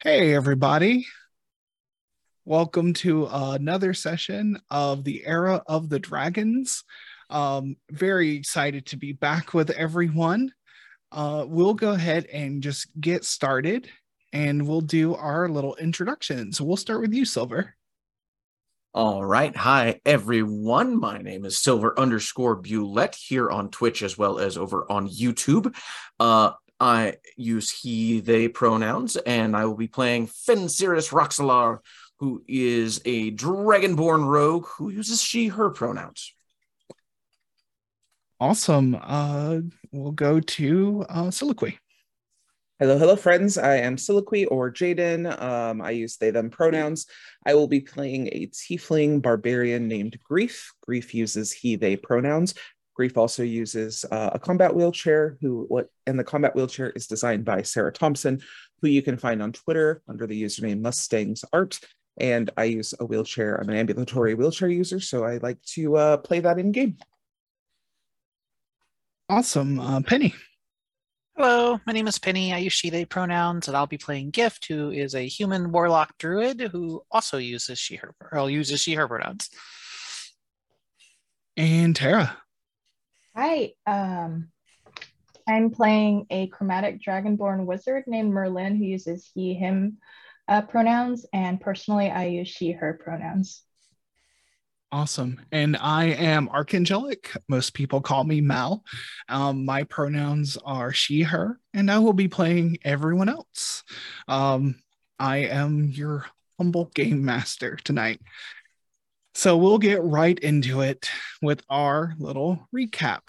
Hey, everybody. Welcome to another session of the Era of the Dragons. Um, very excited to be back with everyone. Uh, we'll go ahead and just get started and we'll do our little introduction. So we'll start with you, Silver. All right. Hi, everyone. My name is Silver underscore Bulette here on Twitch as well as over on YouTube. Uh, I use he, they pronouns, and I will be playing Fensiris Roxalar, who is a dragonborn rogue who uses she, her pronouns. Awesome. Uh, we'll go to uh, Soliloquy. Hello, hello, friends. I am Soliloquy or Jaden. Um, I use they, them pronouns. I will be playing a tiefling barbarian named Grief. Grief uses he, they pronouns. Grief also uses uh, a combat wheelchair, who what and the combat wheelchair is designed by Sara Thompson, who you can find on Twitter under the username Mustangs Art. And I use a wheelchair. I'm an ambulatory wheelchair user, so I like to uh, play that in game. Awesome. Uh, Penny. Hello, my name is Penny. I use she, they pronouns, and I'll be playing Gift, who is a human warlock druid who also uses she, her, or uses she, her pronouns. And Tara. Hi, um, I'm playing a chromatic dragonborn wizard named Merlin who uses he, him uh, pronouns, and personally, I use she, her pronouns. Awesome. And I am Archangelic. Most people call me Mal. Um, my pronouns are she, her, and I will be playing everyone else. Um, I am your humble game master tonight. So we'll get right into it with our little recap.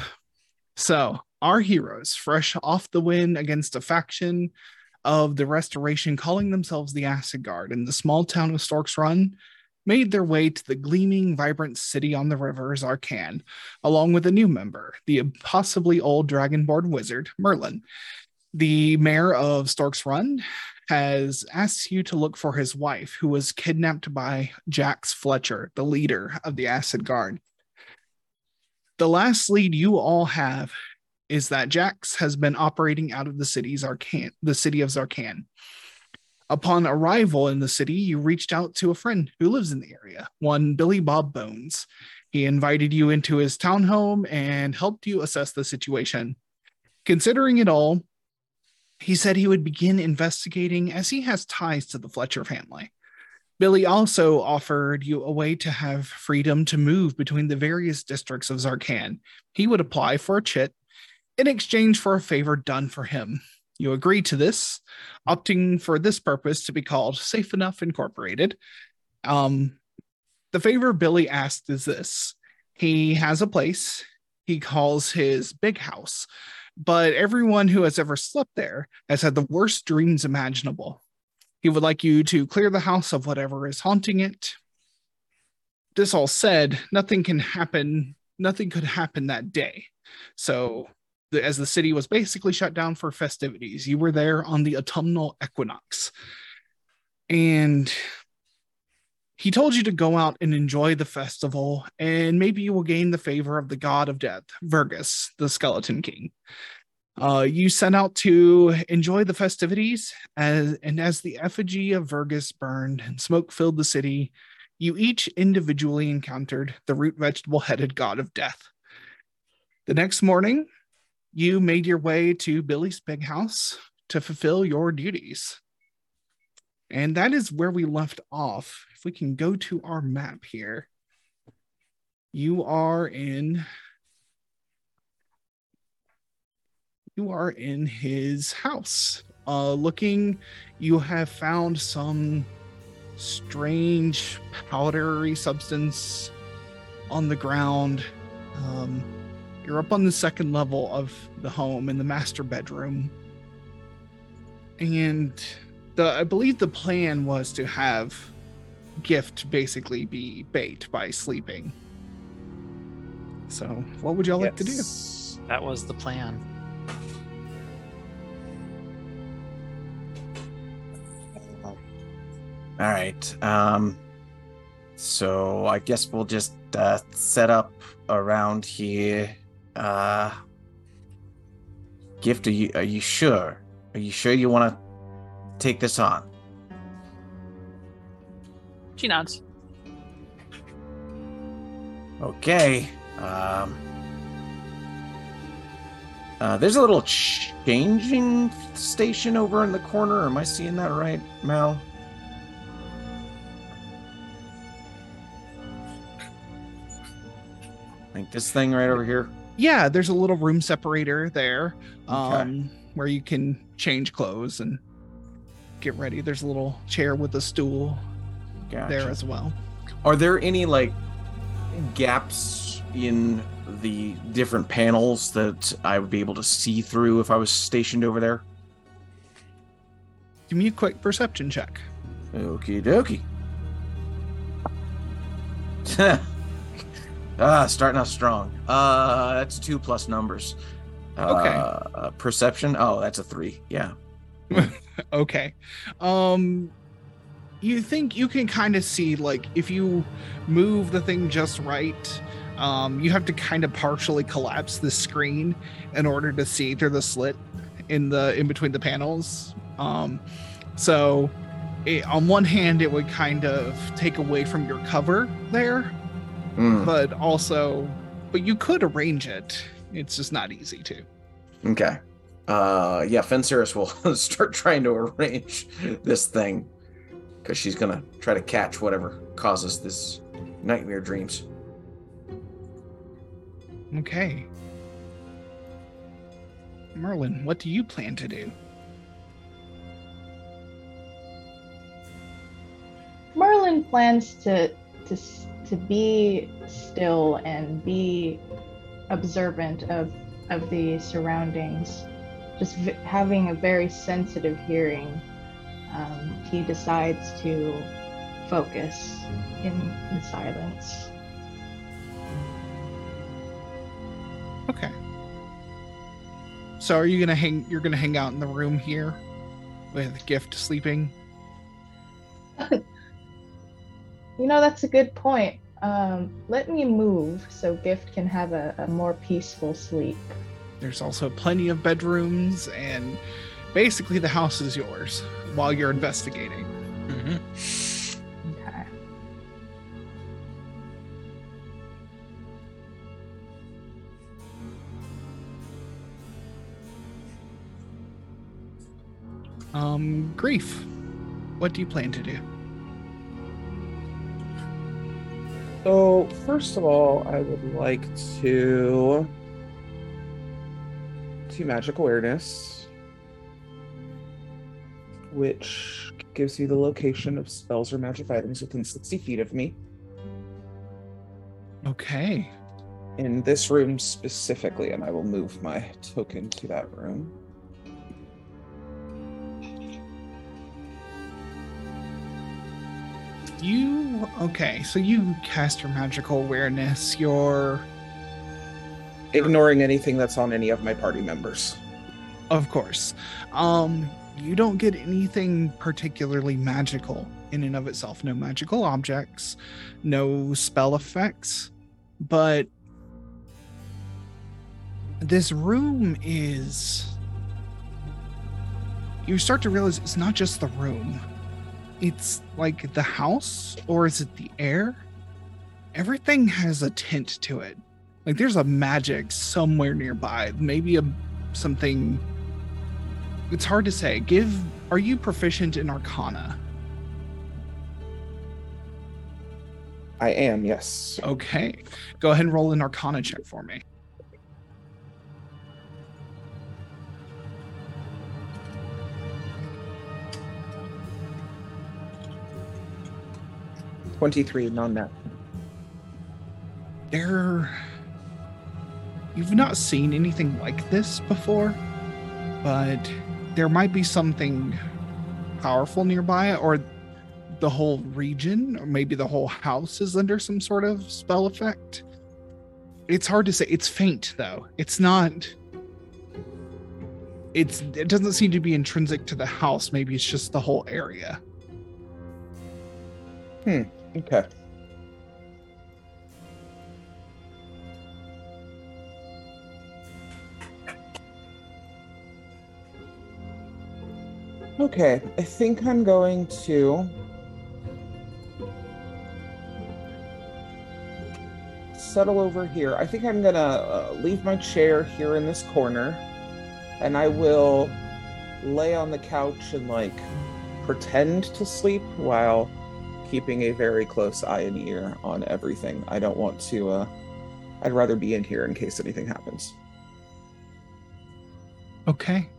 So, our heroes, fresh off the win against a faction of the Restoration calling themselves the Acid Guard in the small town of Stork's Run, made their way to the gleaming, vibrant city on the river Zarkan, along with a new member, the possibly old dragonborn wizard, Merlin. The mayor of Stork's Run has asked you to look for his wife, who was kidnapped by Jax Fletcher, the leader of the Acid Guard. The last lead you all have is that Jax has been operating out of the city's Arcan, the city of Zarkan. Upon arrival in the city, you reached out to a friend who lives in the area, one Billy Bob Bones. He invited you into his townhome and helped you assess the situation. Considering it all, he said he would begin investigating as he has ties to the Fletcher family. Billy also offered you a way to have freedom to move between the various districts of Zarkan. He would apply for a chit in exchange for a favor done for him. You agree to this, opting for this purpose to be called Safe Enough Incorporated. Um, the favor Billy asked is this he has a place he calls his big house, but everyone who has ever slept there has had the worst dreams imaginable. He would like you to clear the house of whatever is haunting it. This all said, nothing can happen, nothing could happen that day. So the, as the city was basically shut down for festivities. You were there on the autumnal equinox. And he told you to go out and enjoy the festival, and maybe you will gain the favor of the god of death, Vergus, the skeleton king. Uh, you set out to enjoy the festivities, as, and as the effigy of Vergus burned and smoke filled the city, you each individually encountered the root vegetable headed god of death. The next morning, you made your way to Billy's big house to fulfill your duties. And that is where we left off. If we can go to our map here, you are in. You are in his house. Uh, looking, you have found some strange powdery substance on the ground. Um, you're up on the second level of the home in the master bedroom. And the I believe the plan was to have Gift basically be bait by sleeping. So, what would y'all like to do? That was the plan. All right. Um so I guess we'll just uh, set up around here uh, Gift, are you are you sure? Are you sure you want to take this on? She nods. Okay. Um, uh, there's a little changing station over in the corner. Am I seeing that right, Mal? Like this thing right over here. Yeah, there's a little room separator there Okay. um, where you can change clothes and get ready. There's a little chair with a stool Gotcha. there as well. Are there any like gaps in the different panels that I would be able to see through if I was stationed over there? Give me a quick perception check. Okie dokie. ah, starting out strong. Uh, that's two plus numbers. Okay. Uh, perception. Oh, that's a three. Yeah. okay. Um you think you can kind of see like if you move the thing just right, um you have to kind of partially collapse the screen in order to see through the slit in the in between the panels. Um so it, on one hand it would kind of take away from your cover there, Mm, but also but you could arrange it. It's just not easy to. okay. Uh, yeah. Fenceris will start trying to arrange this thing because she's gonna try to catch whatever causes this nightmare dreams. Okay. Merlin, what do you plan to do? Merlin plans to to to be still and be observant of of the surroundings. Just v- having a very sensitive hearing, um, he decides to focus in, in silence. Okay. So are you gonna hang you're gonna hang out in the room here with Gift sleeping? You know, that's a good point. Um, let me move so Gift can have a, a more peaceful sleep. There's also plenty of bedrooms and basically the house is yours while you're investigating. Mm-hmm. Okay. Um Grief. What do you plan to do? So, first of all, I would like to to magic awareness, which gives you the location of spells or magic items within 60 feet of me. Okay. In this room specifically, and I will move my token to that room. You okay, so you cast your magical awareness, your Ignoring anything that's on any of my party members. Of course. Um, you don't get anything particularly magical in and of itself. No magical objects, no spell effects, but this room is. You start to realize it's not just the room, it's like the house, or is it the air? Everything has a tint to it. Like there's a magic somewhere nearby, maybe a something it's hard to say. Give are you proficient in arcana? I am, yes. Okay. Go ahead and roll an arcana check for me. Twenty-three non-net. There you've not seen anything like this before, but there might be something powerful nearby or the whole region or maybe the whole house is under some sort of spell effect. It's hard to say. It's faint though. It's not it's it doesn't seem to be intrinsic to the house. Maybe it's just the whole area. Hmm, okay. Okay, I think I'm going to settle over here. I think I'm going to uh, leave my chair here in this corner and I will lay on the couch and like pretend to sleep while keeping a very close eye and ear on everything. I don't want to uh I'd rather be in here in case anything happens. Okay.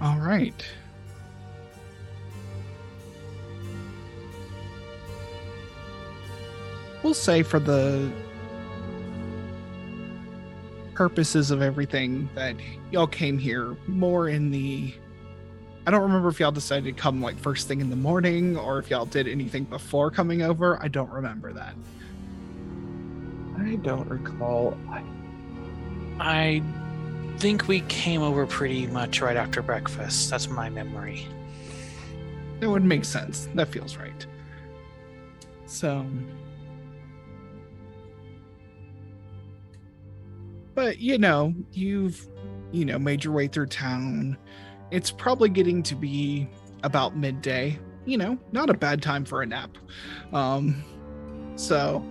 All right. We'll say for the purposes of everything that y'all came here more in the I don't remember if y'all decided to come like first thing in the morning or if y'all did anything before coming over. I don't remember that. I don't recall. I think we came over pretty much right after breakfast. That's my memory. That would make sense. That feels right. So But you know, you've you know, made your way through town. It's probably getting to be about midday. You know, not a bad time for a nap. Um so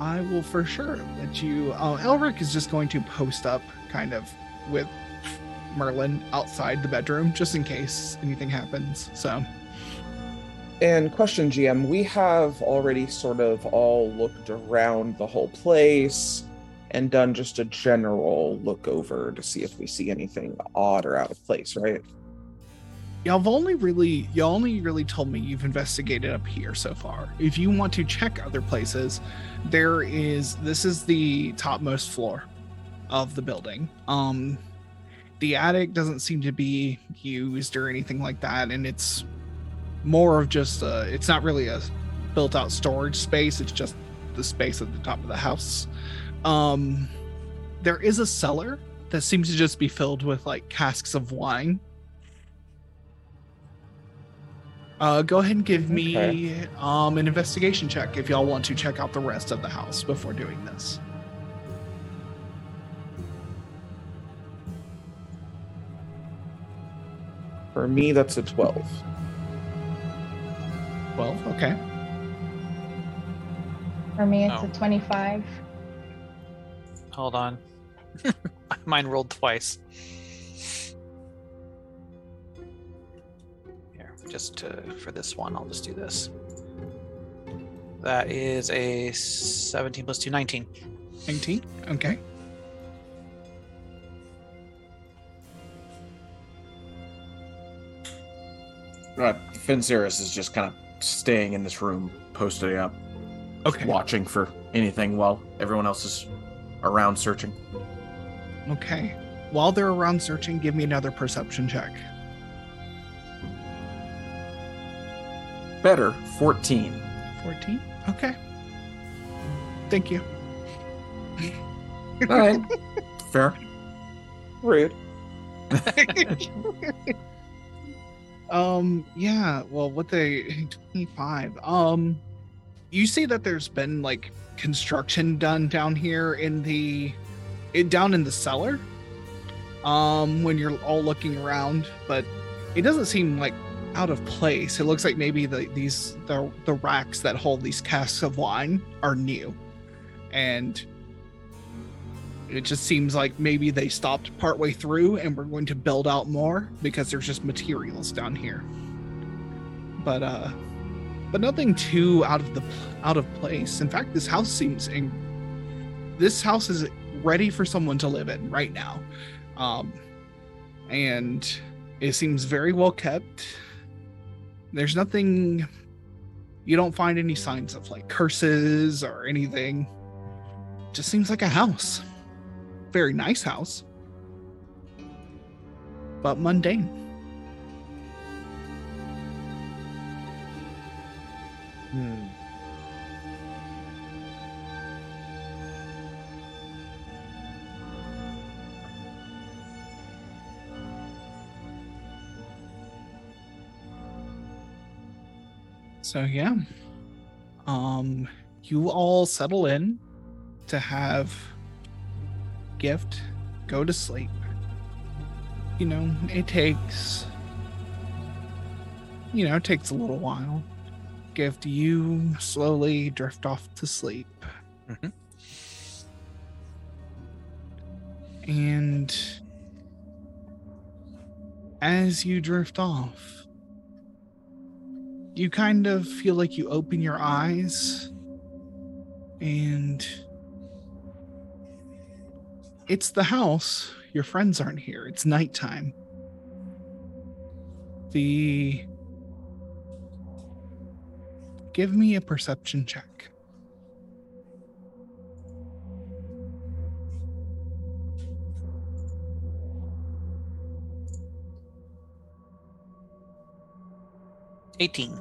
I will for sure let you. Uh, Elric is just going to post up kind of with Merlin outside the bedroom just in case anything happens. So, And question, GM, we have already sort of all looked around the whole place and done just a general look over to see if we see anything odd or out of place, right? y'all have only really, y'all only really told me you've investigated up here so far. If you want to check other places, there is. This is the topmost floor of the building. Um, the attic doesn't seem to be used or anything like that, and it's more of just. A, it's not really a built-out storage space. It's just the space at the top of the house. Um, there is a cellar that seems to just be filled with like casks of wine. Uh, go ahead and give me Okay. um, an investigation check if y'all want to check out the rest of the house before doing this. For me, that's a 12. 12, okay. For me, it's Oh. a 25. Hold on. Mine rolled twice. Here, just to, for this one, I'll just do this. That is a 17 plus 2, 19. 19, okay. Uh, Finceris is just kind of staying in this room, posted up, Okay. watching for anything while everyone else is around searching. Okay. While they're around searching, give me another perception check. Better, 14. 14? Okay. Thank you. All right. Fair. Rude. um yeah well what they 25 um you see that there's been like construction done down here in the it down in the cellar um when you're all looking around but it doesn't seem like out of place. It looks like maybe the these the the racks that hold these casks of wine are new. And it just seems like maybe they stopped partway through and we're going to build out more because there's just materials down here. But uh but nothing too out of the out of place. In fact this house seems in this house is ready for someone to live in right now. Um and it seems very well kept. There's nothing you don't find any signs of like curses or anything. Just seems like a house very nice house, but mundane. Hmm. So yeah, um, you all settle in to have gift go to sleep. You know, it takes, you know, it takes a little while. Gift, you slowly drift off to sleep. Mhm. And as you drift off, you kind of feel like you open your eyes and it's the house. Your friends aren't here. It's nighttime. The give me a perception check. Eighteen.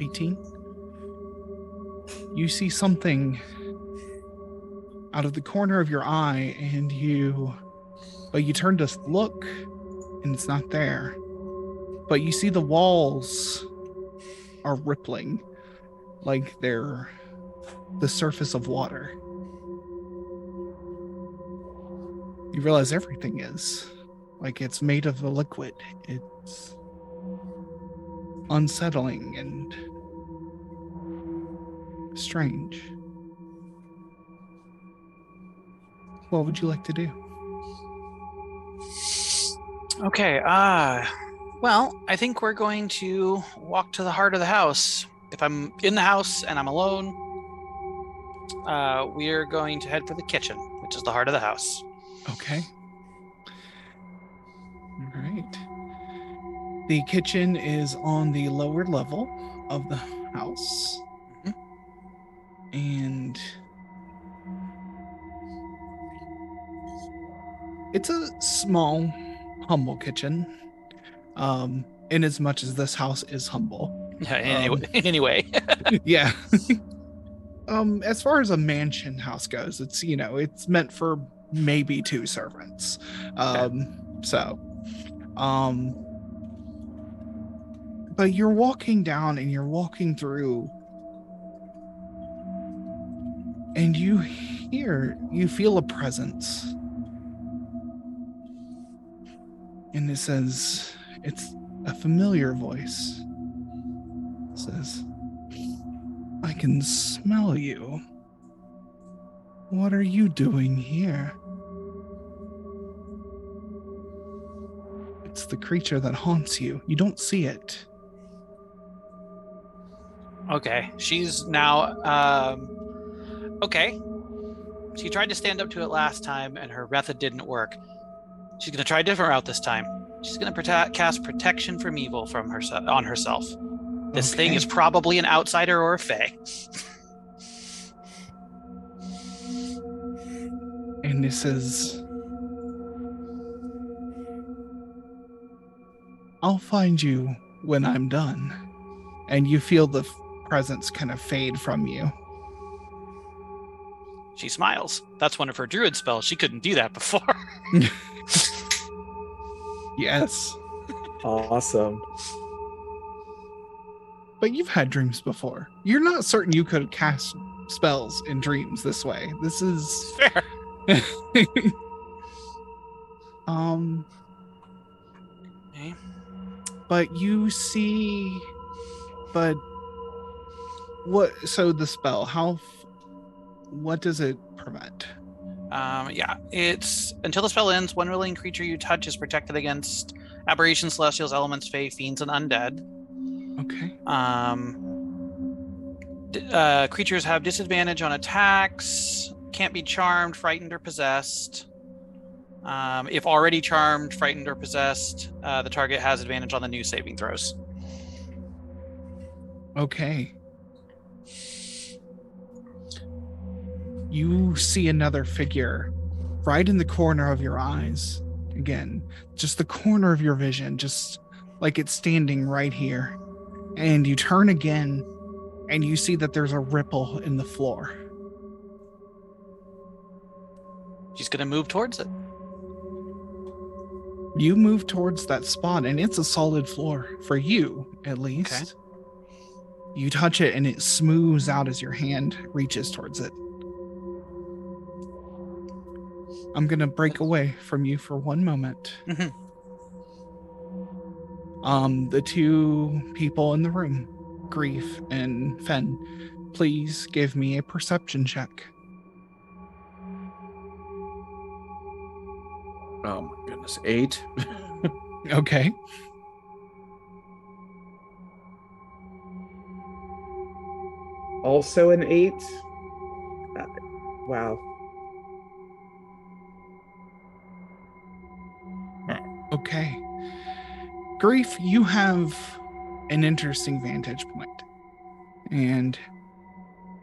18 you see something out of the corner of your eye and you but you turn to look and it's not there. But you see the walls are rippling like they're the surface of water. You realize everything is like it's made of a liquid. It's unsettling and strange. What would you like to do? Okay. Uh well, I think we're going to walk to the heart of the house. If I'm in the house and I'm alone, uh, we're going to head for the kitchen, which is the heart of the house. Okay. All right. The kitchen is on the lower level of the house. Mhm. And it's a small, humble kitchen. Um, in as much as this house is humble. Yeah. Anyway, Um, anyway. yeah. um, as far as a mansion house goes, it's you know, it's meant for maybe two servants. Um, so um but you're walking down and you're walking through and you hear you feel a presence and it says it's a familiar voice. It says i can smell you. What are you doing here? It's the creature that haunts you. You don't see it. Okay, she's now. Um, okay, she tried to stand up to it last time, and her method didn't work. She's gonna try a different route this time. She's gonna prote- cast protection from evil from herself on herself. This thing is probably an outsider or a fae. and this is i'll find you when i'm done and you feel the f- presence kind of fade from you She smiles. That's one of her druid spells. She couldn't do that before. yes Awesome. but you've had dreams before you're not certain you could cast spells in dreams this way this is Fair. um Okay. but you see but what so the spell how what does it prevent Um, yeah, it's until the spell ends, one willing creature you touch is protected against aberrations, celestials, elements, fae, fiends, and undead. okay Um, d- uh, creatures have disadvantage on attacks, can't be charmed, frightened, or possessed. Um, if already charmed, frightened, or possessed, uh, the target has advantage on the new saving throws. okay you see another figure right in the corner of your eyes. Again just the corner of your vision just like it's standing right here. And you turn again and you see that there's a ripple in the floor. She's going to move towards it. you move towards that spot and it's a solid floor for you at least. Okay. you touch it and it smooths out as your hand reaches towards it i'm gonna break away from you for one moment Mhm. um the two people in the room Grief and Fen, please give me a perception check. Oh my goodness, eight. Okay. Also an eight. Uh, wow. Okay. Grief, you have an interesting vantage point. And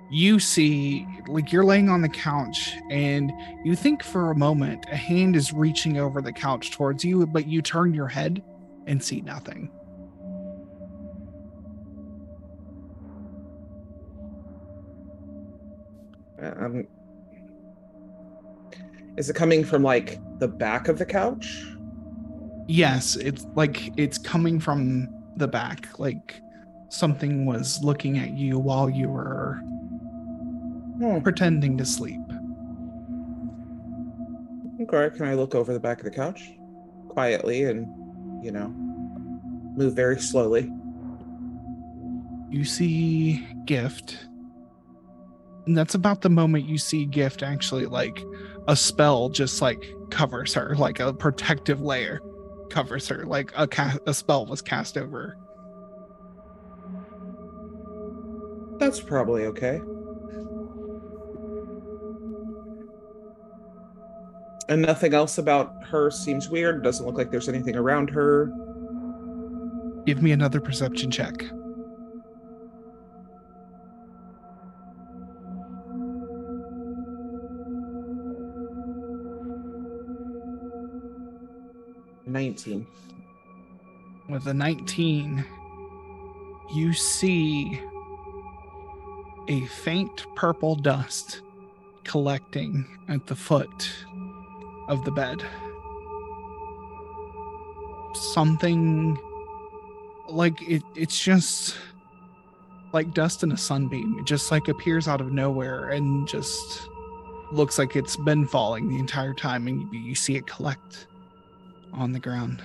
you see, like, you're laying on the couch, and you think for a moment a hand is reaching over the couch towards you, but you turn your head and see nothing. Um, is it coming from like the back of the couch? Yes, it's like it's coming from the back, like something was looking at you while you were Hmm. pretending to sleep. Okay, can I look over the back of the couch quietly and, you know, move very slowly? You see Gift. And that's about the moment you see Gift actually like a spell just like covers her, like a protective layer covers her, like a ca- a spell was cast over. her. That's probably okay. And nothing else about her seems weird. Doesn't look like there's anything around her. Give me another perception check. Nineteen. With a 19, you see a faint purple dust collecting at the foot of the bed. Something like it, it's just like dust in a sunbeam. It just like appears out of nowhere and just looks like it's been falling the entire time, and you, you see it collect on the ground.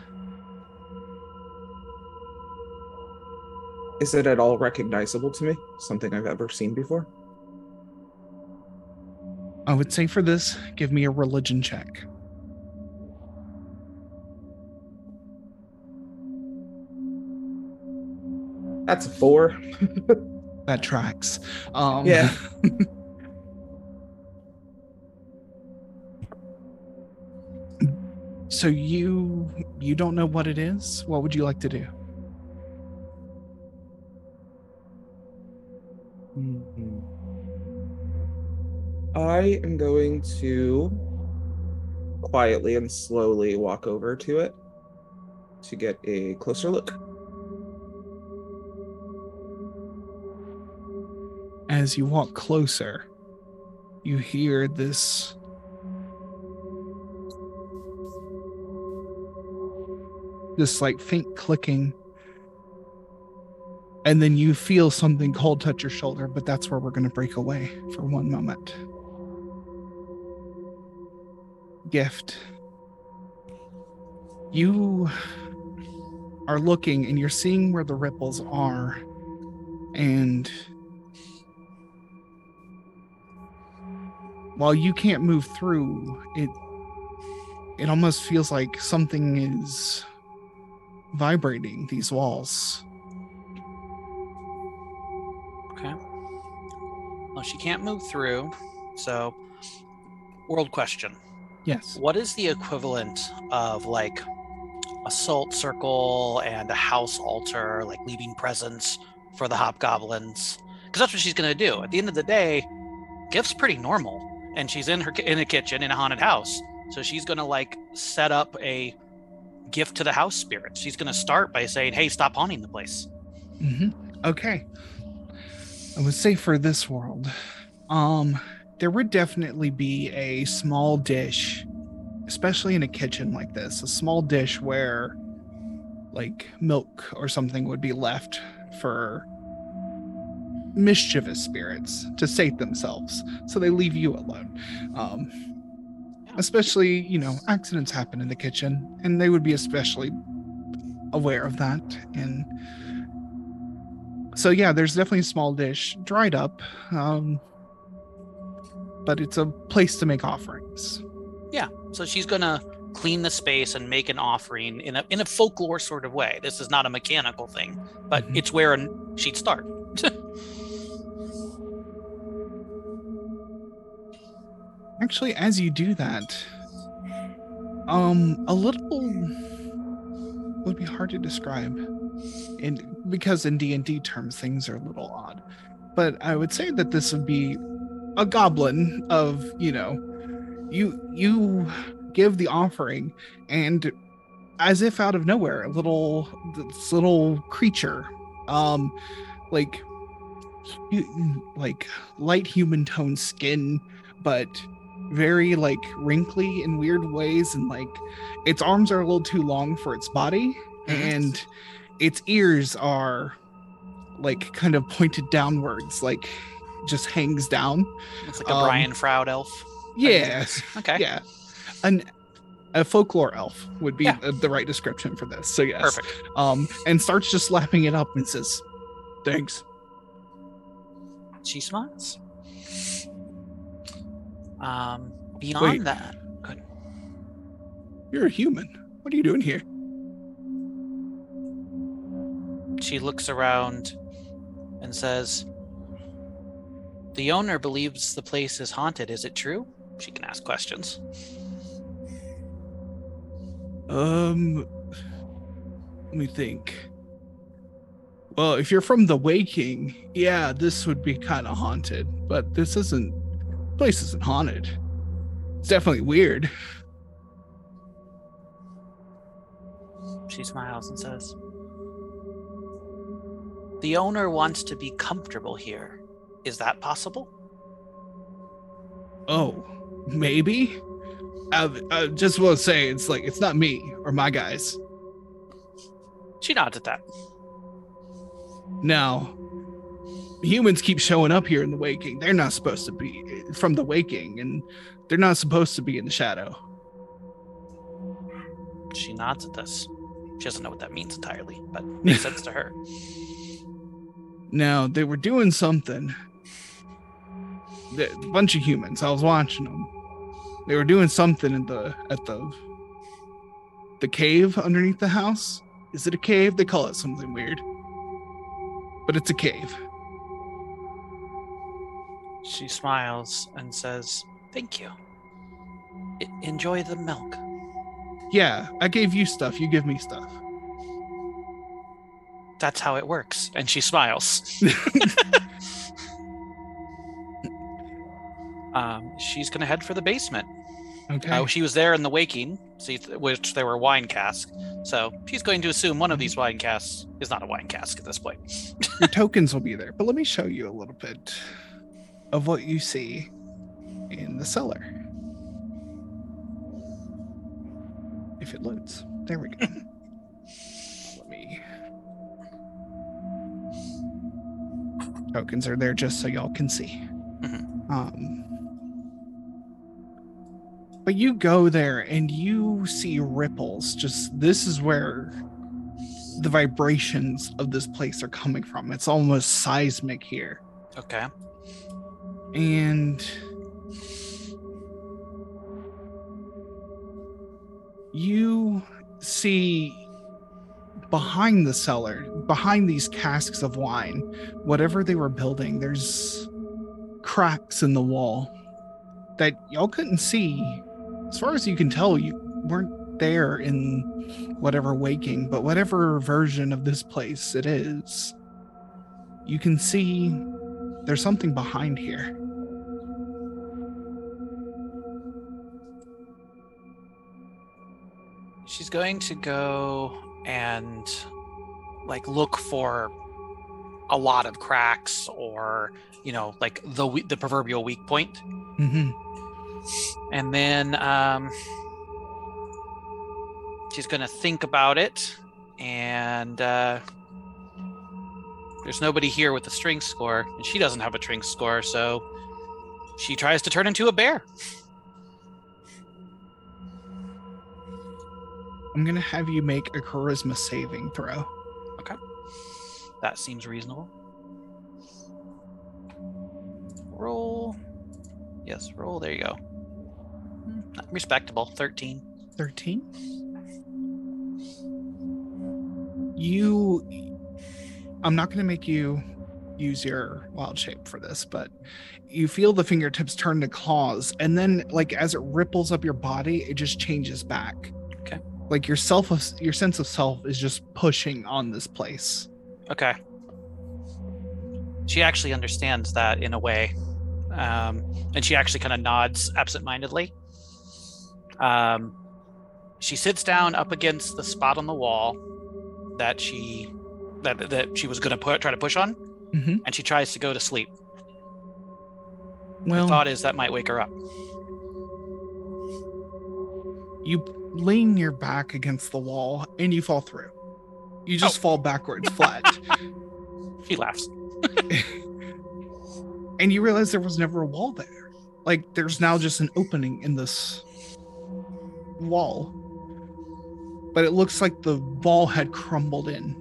Is it at all recognizable to me? Something I've ever seen before? I would say for this, give me a religion check. That's a four. That tracks. Um, Yeah. so you you don't know what it is. What would you like to do? Mhm. I am going to quietly and slowly walk over to it to get a closer look. As you walk closer, you hear this this like faint clicking. And then you feel something cold touch your shoulder but that's where we're going to break away for one moment. Gift. You are looking and you're seeing where the ripples are. And while you can't move through it it almost feels like something is vibrating these walls Okay. Well, she can't move through. So, world question. yes What is the equivalent of like a salt circle and a house altar, like leaving presents for the hobgoblins? Because that's what she's gonna do. At the end of the day, Gift's pretty normal, and she's in her in a kitchen in a haunted house. So she's gonna like set up a gift to the house spirits. She's gonna start by saying, "Hey, stop haunting the place." hmm Okay. I would say for this world, um, there would definitely be a small dish, especially in a kitchen like this, a small dish where like milk or something would be left for mischievous spirits to sate themselves. So they leave you alone. Um, especially, you know, accidents happen in the kitchen, and they would be especially aware of that and so yeah, there's definitely a small dish, dried up, um, but it's a place to make offerings. Yeah. So she's gonna clean the space and make an offering in a in a folklore sort of way. This is not a mechanical thing, but Mhm. it's where she'd start. Actually, as you do that, um, a little would be hard to describe, and because in D and D terms things are a little odd, but I would say that this would be a goblin of you know, you you give the offering, and as if out of nowhere, a little this little creature, um, like like light human tone skin, but very like wrinkly in weird ways and like its arms are a little too long for its body and its ears are like kind of pointed downwards like just hangs down It's like a Um, Brian Froud elf. yeah Okay. yeah an a folklore elf would be Yeah. uh, the right description for this so yes Perfect. um and starts just slapping it up and says thanks She smiles. Um, beyond Wait. that, good. you're a human what are you doing here She looks around and says, "The owner believes the place is haunted. Is it true?" She can ask questions. Um, let me think. Well, if you're from the Waking, yeah, this would be kind of haunted, but this isn't. Place isn't haunted. It's definitely weird. She smiles and says, The owner wants to be comfortable here. Is that possible? Oh, maybe. I, I just want to say it's like it's not me or my guys. She nods at that. Now, humans keep showing up here in the Waking. They're not supposed to be from the Waking, and they're not supposed to be in the shadow. She nods at this. She doesn't know what that means entirely, but makes sense to her. Now they were doing something. A bunch of humans. I was watching them. They were doing something at the at the the cave underneath the house. Is it a cave? They call it something weird, but it's a cave. She smiles and says, Thank you. E- enjoy the milk. Yeah, I gave you stuff. You give me stuff. That's how it works. And she smiles. um, she's going to head for the basement. Okay. Uh, she was there in the waking, which there were wine casks. So she's going to assume one of these wine casks is not a wine cask at this point. Your tokens will be there, but let me show you a little bit of what you see in the cellar. If it loads. There we go. let me. Tokens are there just so y'all can see. Mhm. Um, but you go there and you see ripples. Just this is where the vibrations of this place are coming from. It's almost seismic here. Okay. And you see behind the cellar, behind these casks of wine, whatever they were building, there's cracks in the wall that y'all couldn't see. As far as you can tell, you weren't there in whatever waking, but whatever version of this place it is, you can see there's something behind here. She's going to go and like look for a lot of cracks or you know like the the proverbial weak point Mm-hmm. and then um, she's gonna think about it and uh, there's nobody here with a strength score, and she doesn't have a strength score, so she tries to turn into a bear. I'm gonna have you make a charisma saving throw. Okay. That seems reasonable. Roll. Yes, roll. There you go. Respectable. 13. 13? You i'm not going to make you use your wild shape for this but you feel the fingertips turn to claws and then like as it ripples up your body it just changes back Okay. like your self your sense of self is just pushing on this place Okay. She actually understands that in a way. Um, and she actually kind of nods absentmindedly. Um, she sits down up against the spot on the wall that she that that she was going to put try to push on, mm-hmm. and she tries to go to sleep. well the Thought is that might wake her up. you lean your back against the wall and you fall through you just fall backwards flat She laughs. and you realize there was never a wall there. Like there's now just an opening in this wall. But it looks like the wall had crumbled in.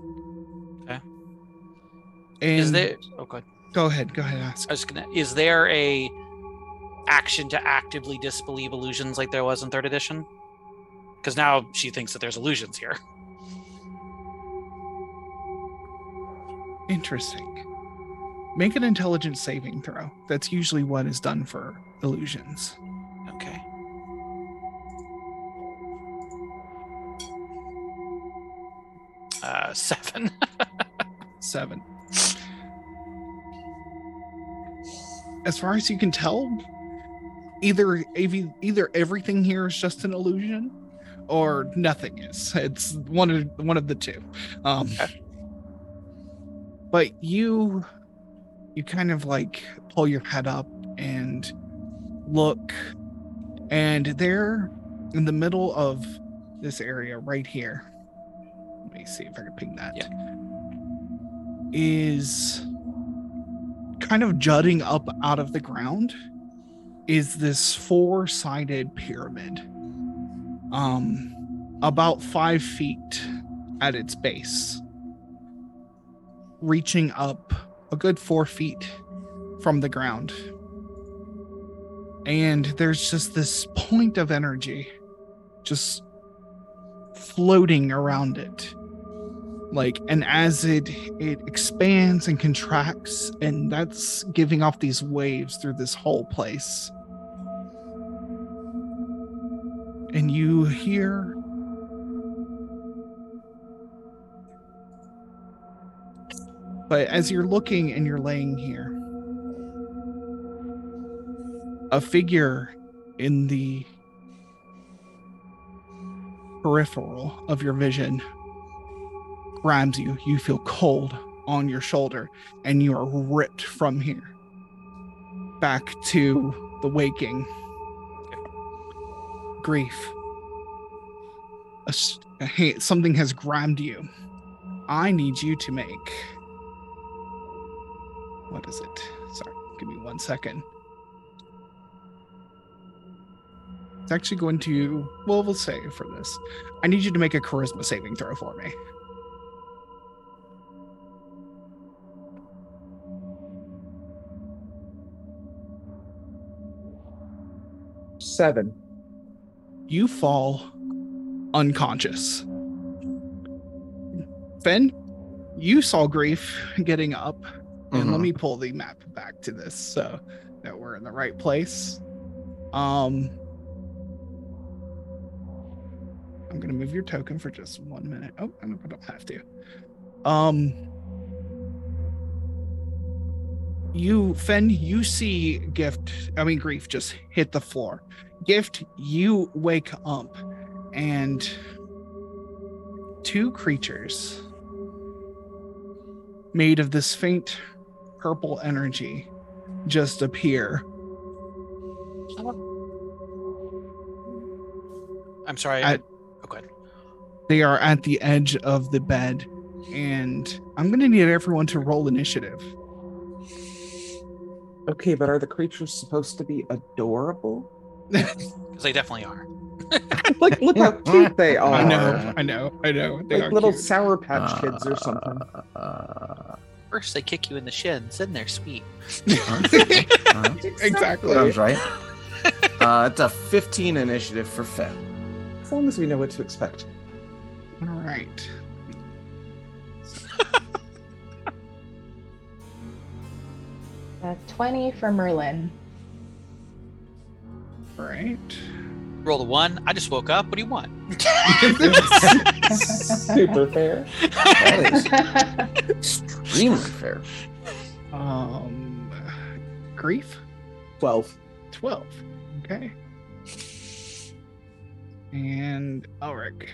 And Is there? Oh, good. go ahead, go ahead, ask. I was gonna. Is there a action to actively disbelieve illusions like there was in third edition? Because now she thinks that there's illusions here. Interesting. Make an intelligence saving throw. That's usually what is done for illusions. Okay. Uh, seven. Seven. As far as you can tell, either either everything here is just an illusion, or nothing is. It's one of one of the two. Um, Okay. But you, you kind of like pull your head up and look, and there, in the middle of this area right here. Let me see if I can ping that Yeah. is kind of jutting up out of the ground is this four-sided pyramid um about five feet at its base reaching up a good four feet from the ground. And there's just this point of energy just floating around it like and as it it expands and contracts and that's giving off these waves through this whole place. And you hear but as you're looking and you're laying here a figure in the peripheral of your vision grabs you. You feel cold on your shoulder, and you are ripped from here back to the waking. Grief. A a ha- something has grabbed you. I need you to make. What is it? Sorry, give me one second. It's actually going to. Well, we'll say for this. I need you to make a charisma saving throw for me. Seven. you fall unconscious. Fen, you saw grief getting up, and let Mhm. me pull the map back to this so that we're in the right place. Um, I'm gonna move your token for just one minute. Oh, I don't have to. Um, you, Fen, you see Gift. I mean, Grief just hit the floor. Gift, you wake up and two creatures made of this faint purple energy just appear. I'm sorry. I- oh, go ahead. They are at the edge of the bed, and I'm going to need everyone to roll initiative. Okay, but are the creatures supposed to be adorable? Because they definitely are. Like, look how cute they are. I know, I know, I know. They Like are little cute. Sour Patch Kids or something. Uh, First they kick you in the shins, then they're sweet. Exactly. Sounds right. Uh, it's a 15 initiative for Fed. As long as we know what to expect. All right. Uh, 20 for Merlin. Right. Roll a one. I just woke up. What do you want? Super fair. That is extremely fair. Um, grief. 12. 12. Okay. And Elric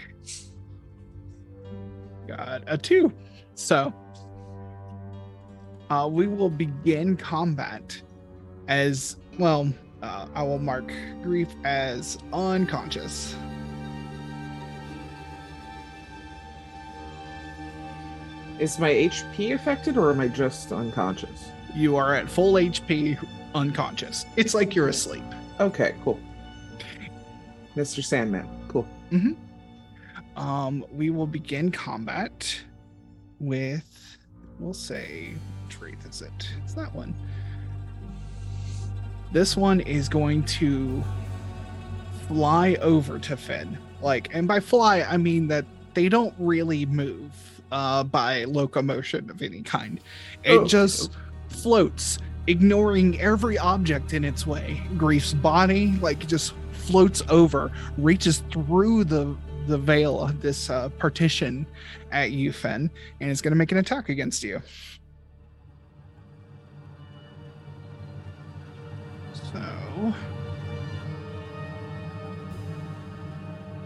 got a two. So uh, we will begin combat as well. Uh, I will mark grief as unconscious. Is my HP affected or am I just unconscious? You are at full HP, unconscious. It's like you're asleep. Okay, cool. Mr. Sandman. Cool. Um, we will begin combat with, we'll say, is it? It's that one. This one is going to fly over to Finn. Like, and by fly, I mean that they don't really move uh, by locomotion of any kind. It Oh, just floats, ignoring every object in its way. Grief's body, like, just floats over, reaches through the the veil of this uh, partition at you, Fen, and is going to make an attack against you. So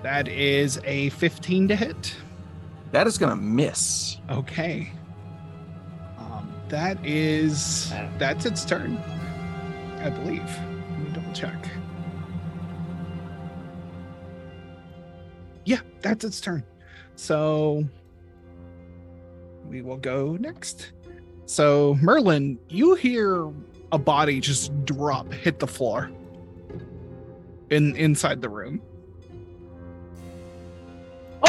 that is a 15 to hit. That is gonna miss. Okay. Um, that is that's its turn, I believe. Let me double check. Yeah, that's its turn. So we will go next. So Merlin, you hear a body just drop, hit the floor in inside the room.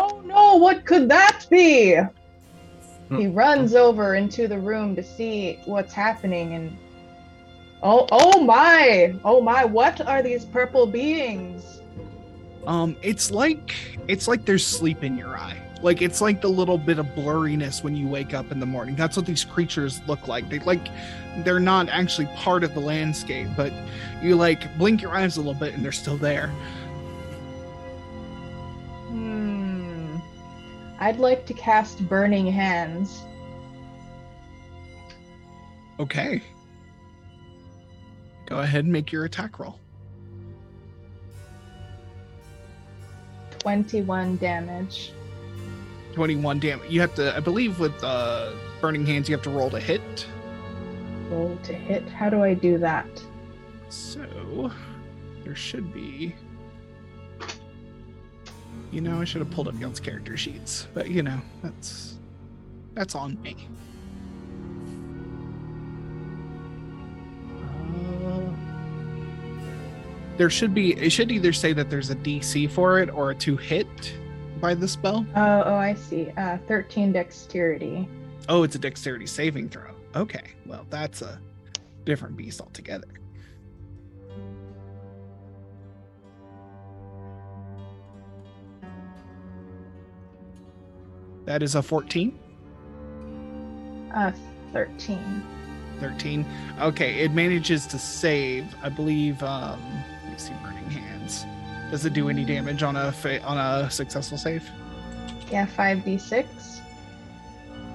oh no, what could that be? Hmm. He runs over into the room to see what's happening and Oh oh my! Oh my, what are these purple beings? Um, it's like it's like there's sleep in your eye. Like it's like the little bit of blurriness when you wake up in the morning. That's what these creatures look like. They like they're not actually part of the landscape, but you like blink your eyes a little bit and they're still there. Hmm. I'd like to cast Burning Hands. Okay. Go ahead and make your attack roll. 21 damage. 21 damage. You have to I believe with uh burning hands you have to roll to hit. Roll to hit. How do I do that? So there should be. You know, I should have pulled up y'all's character sheets, but you know, that's that's on me. Uh, there should be. It should either say that there's a DC for it or a two hit by the spell. Oh, oh, I see. Uh, 13 dexterity. Oh, it's a dexterity saving throw. Okay, well, that's a different beast altogether. That is a 14, Uh, 13. 13. Okay, it manages to save, I believe. Um, let me see, hands. Does it do any damage on a fa- on a successful save? Yeah, 5d6.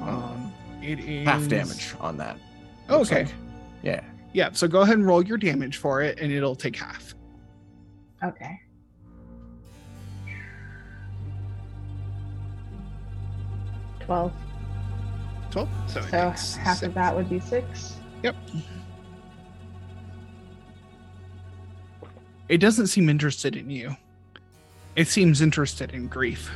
Um, it is Half damage on that. Oh, okay, like. Yeah. yeah. So go ahead and roll your damage for it, and it'll take half. Okay. Twelve. 12. So, So half six. of that would be six. It doesn't seem interested in you. It seems interested in grief.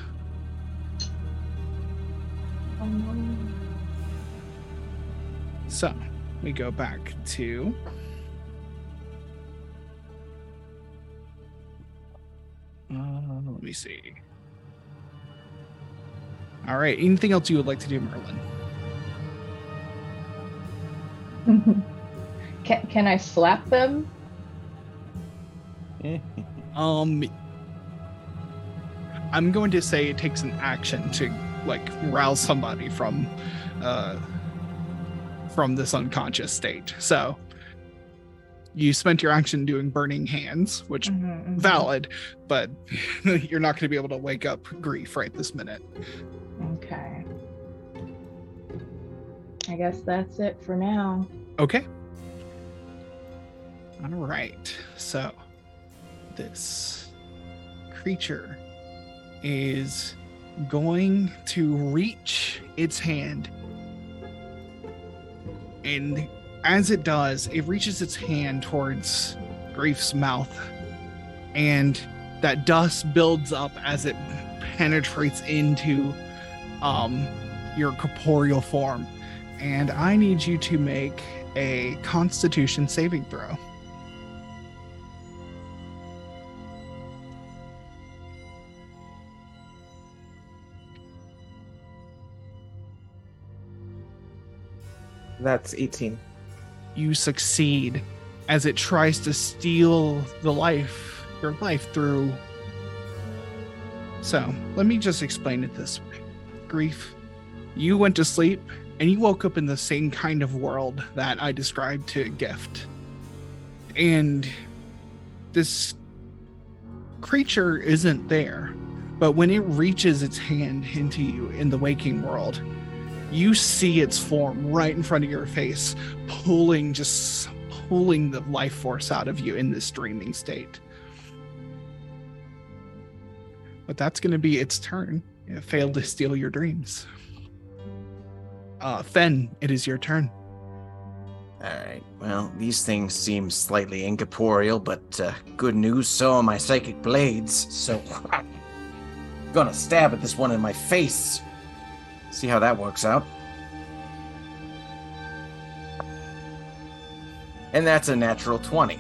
So we go back to. Uh, let me see. All right. Anything else you would like to do, Merlin? can, can I slap them? Um, I'm going to say it takes an action to like rouse somebody from, uh, from this unconscious state. So you spent your action doing burning hands, which Mhm, mhm. valid, but you're not going to be able to wake up grief right this minute. Okay. I guess that's it for now. Okay. All right. So this creature is going to reach its hand. And as it does, it reaches its hand towards Grief's mouth. And that dust builds up as it penetrates into um, your corporeal form and I need you to make a Constitution saving throw. That's 18. You succeed as it tries to steal the life, your life through. So let me just explain it this way: grief. You went to sleep and you woke up in the same kind of world that I described to Gift. And this creature isn't there, but when it reaches its hand into you in the waking world, you see its form right in front of your face, pulling, just pulling the life force out of you in this dreaming state. But that's going to be its turn. It failed to steal your dreams. Uh, Fen, it is your turn. All right. Well, these things seem slightly incorporeal, but uh, good news. So are my psychic blades. So, gonna stab at this one in my face. See how that works out. And that's a natural twenty.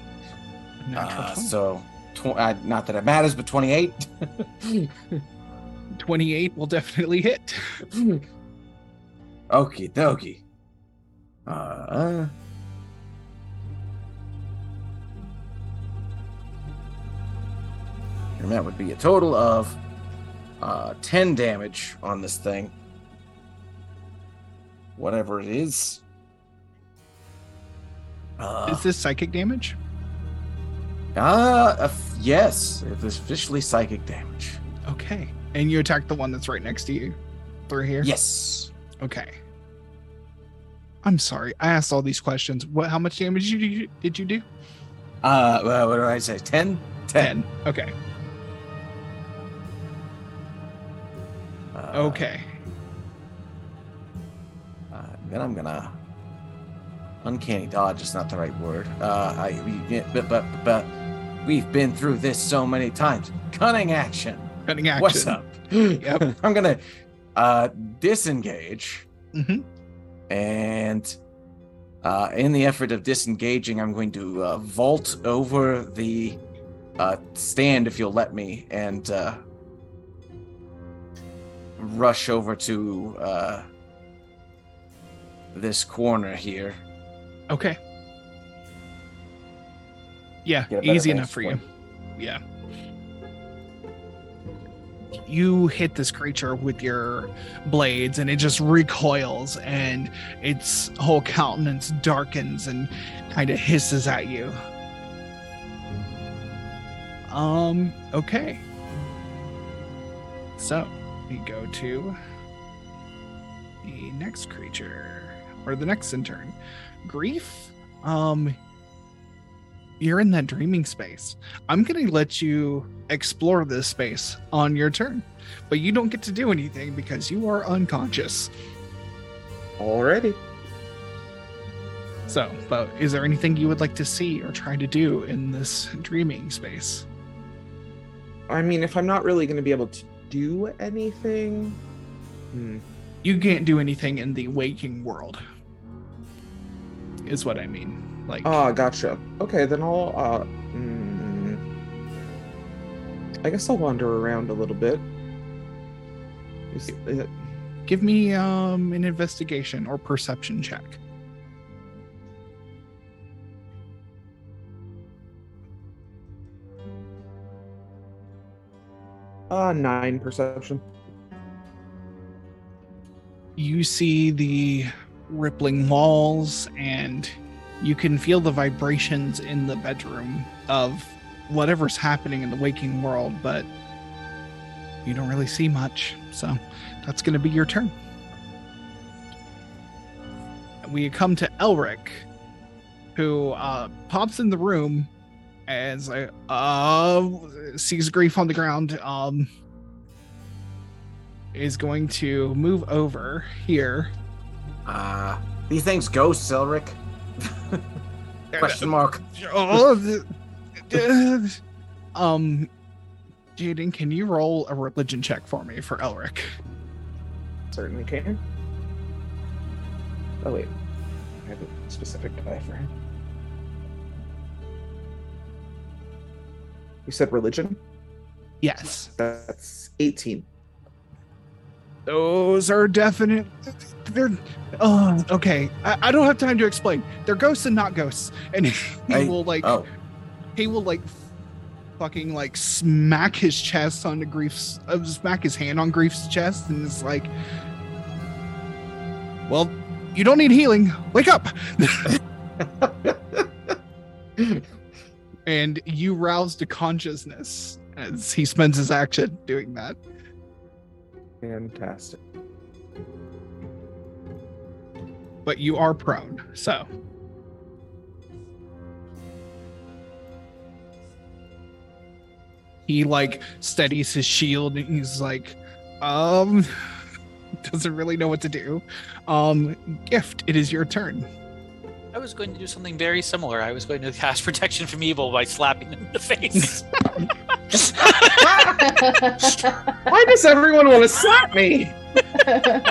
Natural Uh, 20. so, tw- uh, not that it matters, but twenty-eight. 28 will definitely hit. Okie dokie. Uh, and that would be a total of uh, 10 damage on this thing. Whatever it is. Uh, Is this psychic damage? uh, uh, yes, it is officially psychic damage. Okay. And you attack the one that's right next to you through here? Yes. Okay. I'm sorry. I asked all these questions. What? How much damage did you did you do? Uh, well, what do I say? 10? 10. Okay. Uh, Okay. Then I'm gonna uncanny dodge is not the right word. Uh, I we, but, but but we've been through this so many times. Cunning action. Cutting action. What's up? Yep. I'm gonna uh disengage hmm and uh, in the effort of disengaging, I'm going to uh, vault over the uh, stand, if you'll let me, and uh, rush over to uh, this corner here. Okay. Yeah, Get a better easy enough for you. Yeah. You hit this creature with your blades and it just recoils and its whole countenance darkens and kind of hisses at you. Um, okay. So we go to the next creature or the next intern. Grief. Um, you're in that dreaming space. I'm going to let you explore this space on your turn, but you don't get to do anything because you are unconscious. Already. So, but is there anything you would like to see or try to do in this dreaming space? I mean, if I'm not really going to be able to do anything. Hmm you can't do anything in the waking world is what i mean like ah gotcha. Okay then i'll uh mm, i guess i'll wander around a little bit. Is, give me um an investigation or perception check. Uh nine perception. You see the rippling walls, and you can feel the vibrations in the bedroom of whatever's happening in the waking world, but you don't really see much. So that's going to be your turn. We come to Elric, who uh, pops in the room as I uh, sees grief on the ground. Um, is going to move over here. Uh, these things go, Elric? Question mark. Oh, the- the- um, Jaden, can you roll a religion check for me for Elric? Certainly can. Oh wait, I have a specific die for him. You said religion? Yes, That's 18. Those are definite. They're oh, okay. I, I don't have time to explain. They're ghosts and not ghosts, and he I- will like Oh, he will like fucking like smack his chest onto Grief's uh, smack his hand on Grief's chest and it's like well you don't need healing wake up and you rouse to consciousness as he spends his action doing that Fantastic. but you are prone so. He like steadies his shield and he's like um doesn't really know what to do. Um gift it is your turn I was going to do something very similar. I was going to cast protection from evil by slapping him in the face. Why does everyone want to slap me?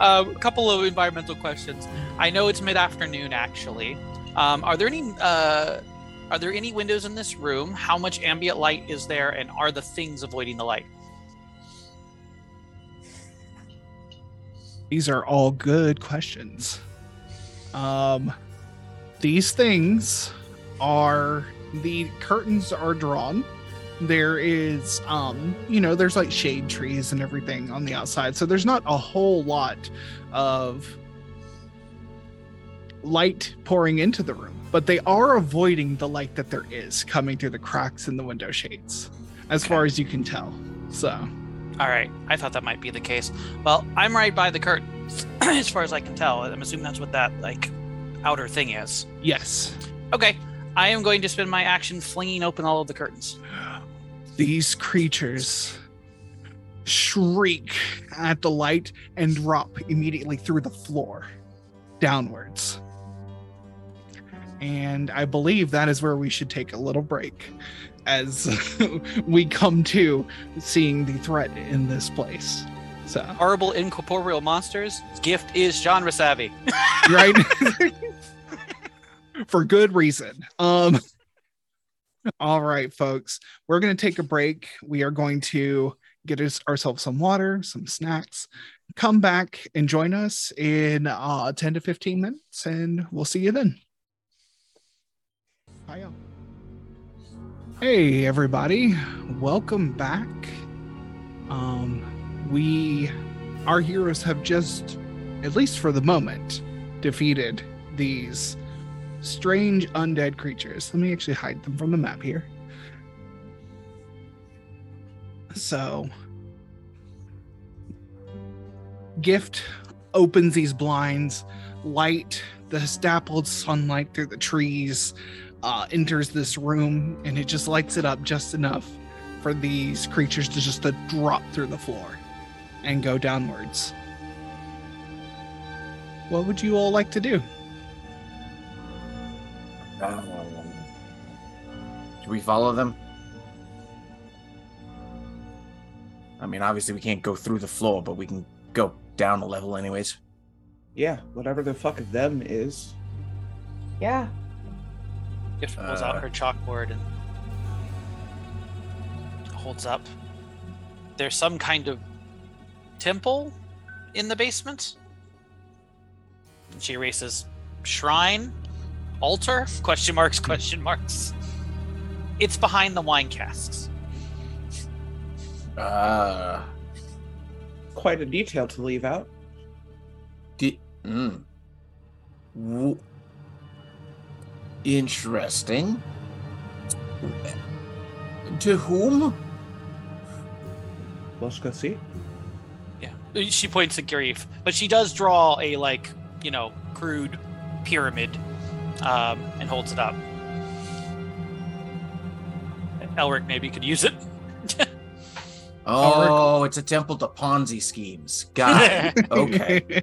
Um, a couple of environmental questions. I know it's mid-afternoon, actually. Um, are there any uh, are there any windows in this room? How much ambient light is there, and are the things avoiding the light? these are all good questions um these things are the curtains are drawn. There is um you know there's like shade trees and everything on the outside. So there's not a whole lot of light pouring into the room but they are avoiding the light that there is coming through the cracks in the window shades as far as you can tell. So All right, I thought that might be the case. Well, I'm right by the curtains, as far as I can tell. I'm assuming that's what that like outer thing is. yes Okay, I am going to spend my action flinging open all of the curtains. these creatures shriek at the light and drop immediately through the floor downwards. And I believe that is where we should take a little break as we come to seeing the threat in this place. So, Horrible incorporeal monsters. Gift is genre savvy. right? For good reason. Um all right, folks. We're going to take a break. We are going to get us, ourselves some water, some snacks. Come back and join us in uh 10 to 15 minutes and we'll see you then. Bye. y'all. Hey everybody. Welcome back. Um we our heroes have just at least for the moment defeated these strange undead creatures. Let me actually hide them from the map here. So, Gift opens these blinds, light, the dappled sunlight through the trees uh, enters this room, and it just lights it up just enough for these creatures to just to drop through the floor and go downwards. What would you all like to do? Um, do we follow them? I mean, obviously we can't go through the floor, but we can go down a level anyways. Yeah, whatever the fuck them is. yeah. Gift pulls Uh. out her chalkboard and holds up. There's some kind of temple in the basement. And she erases shrine, altar, question marks, question marks. It's behind the wine casks. Uh, Quite a detail to leave out. di- mm. W- Interesting. To whom? Let's go see. Yeah. She points at Grief, but she does draw a like, you know, crude pyramid um, and holds it up. Elric maybe could use it. Oh, it's a temple to Ponzi schemes. Got it. Okay.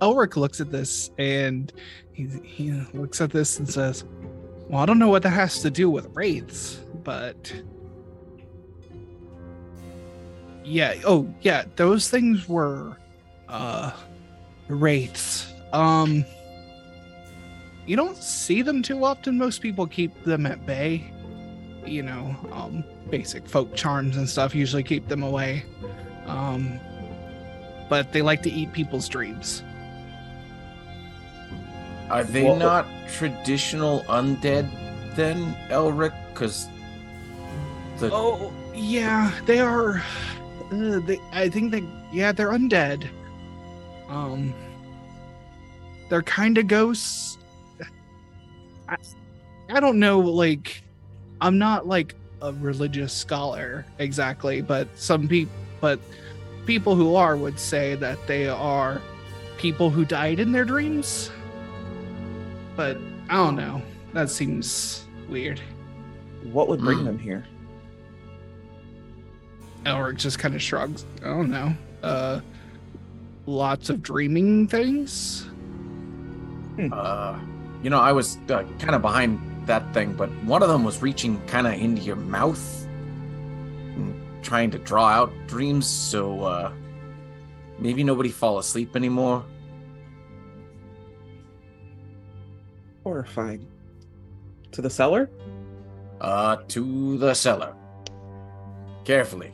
Elric looks at this and he, he looks at this and says, Well, I don't know what that has to do with wraiths, but. Yeah. Oh, yeah. Those things were uh wraiths. Um you don't see them too often. Most people keep them at bay. You know, um basic folk charms and stuff usually keep them away. Um but they like to eat people's dreams. Are they Well- not traditional undead then, Elric? Because the Oh, yeah, they are. Uh, they, I think they, yeah, they're undead. Um, they're kind of ghosts. I, I don't know, like, I'm not like a religious scholar exactly, but some people, but people who are would say that they are people who died in their dreams. But I don't know. That seems weird. What would bring them here? Elric just kind of shrugs. I don't know. Uh, lots of dreaming things. uh, you know, I was uh, kind of behind that thing, but one of them was reaching kind of into your mouth, and trying to draw out dreams. So uh, maybe nobody fall asleep anymore. Horrifying. To the cellar? Uh, to the cellar. Carefully.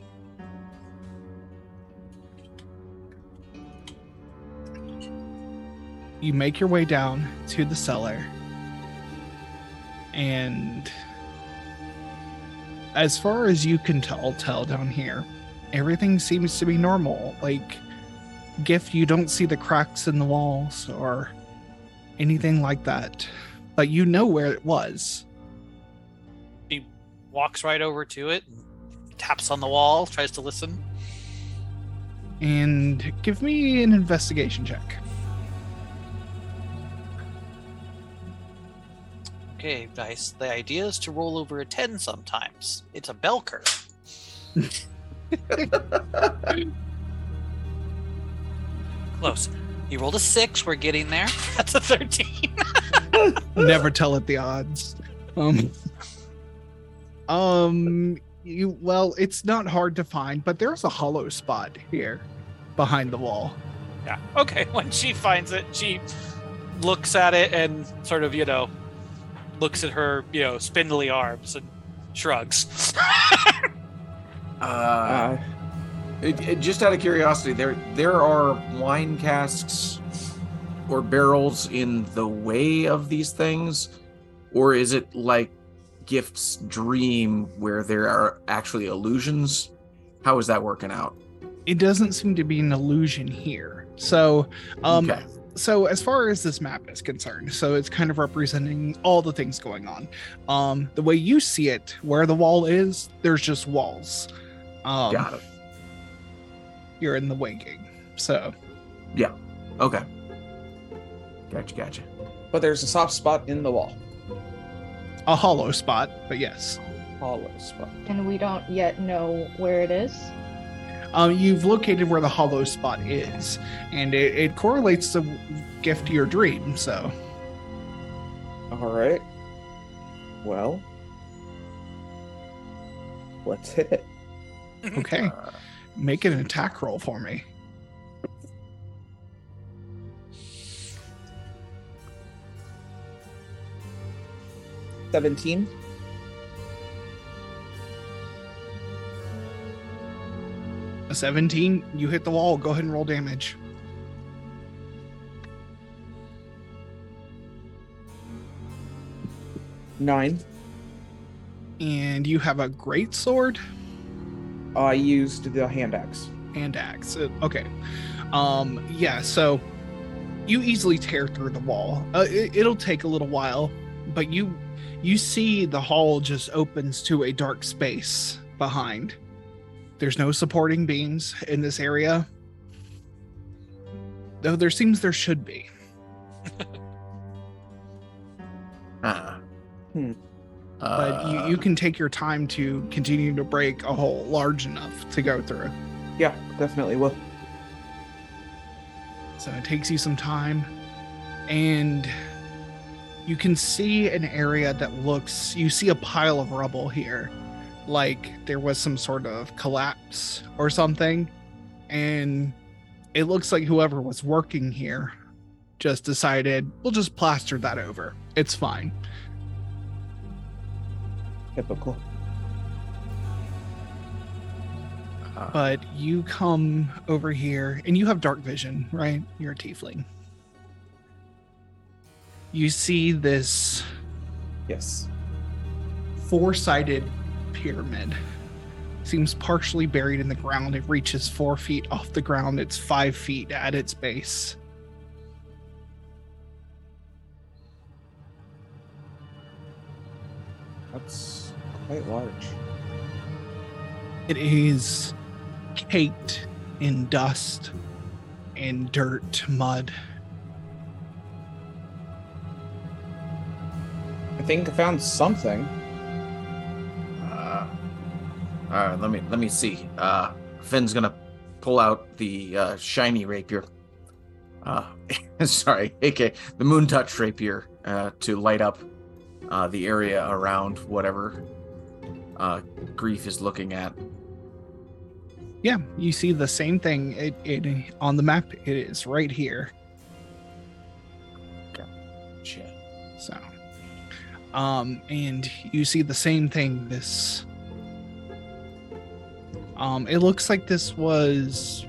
You make your way down to the cellar, and as far as you can tell, tell down here, everything seems to be normal. Like, gift, you don't see the cracks in the walls or anything like that, but you know where it was. He walks right over to it, taps on the wall, tries to listen. And give me an investigation check. Okay, dice. The idea is to roll over a 10 sometimes. It's a bell curve. Close. You rolled a 6. We're getting there. That's a 13. never tell it the odds. Um, um, you well, it's not hard to find, but there's a hollow spot here behind the wall. Yeah. Okay. When she finds it, she looks at it and sort of, you know, looks at her, you know, spindly arms and shrugs. Uh, Uh, it, it- just out of curiosity, there there are wine casks or barrels in the way of these things, or is it like Gift's dream where there are actually illusions? How is that working out? It doesn't seem to be an illusion here. So, um, okay. So as far as this map is concerned, so it's kind of representing all the things going on. Um, the way you see it, where the wall is, there's just walls. Um, Got it. You're in the winging, so Yeah. Okay. Gotcha. Gotcha. but there's a soft spot in the wall. a hollow spot, but yes. Hollow spot. And we don't yet know where it is. Um, you've located where the hollow spot is, and it, it correlates to gift to your dream. So, All right. Well, let's hit it. okay, make an attack roll for me. Seventeen. A 17, you hit the wall. Go ahead and roll damage. Nine. And you have a great sword. I used the hand axe. hand axe. Uh, Okay. Um, yeah, so you easily tear through the wall. Uh, it, it'll take a little while, but you you see the hall just opens to a dark space behind. There's no supporting beams in this area. Though there seems there should be. Ah. Hmm. But you, you can take your time to continue to break a hole large enough to go through. Yeah, definitely will. So it takes you some time. And you can see an area that looks, you see a pile of rubble here. Like there was some sort of collapse or something. And it looks like whoever was working here just decided, we'll just plaster that over. It's fine. Typical. uh, But you come over here and you have dark vision, right? You're a tiefling. You see this Yes. four sided pyramid. Seems partially buried in the ground. It reaches four feet off the ground. It's five feet at its base. That's quite large. It is caked in dust and dirt, mud. I think I found something. All right, let me let me see. Uh, Finn's gonna pull out the uh, shiny rapier. Uh, sorry, AK the moon touch rapier uh, to light up uh, the area around whatever uh, grief is looking at. Yeah, you see the same thing. It, it on the map. It is right here. Shit. So, um, and you see the same thing. This, um, it looks like this was.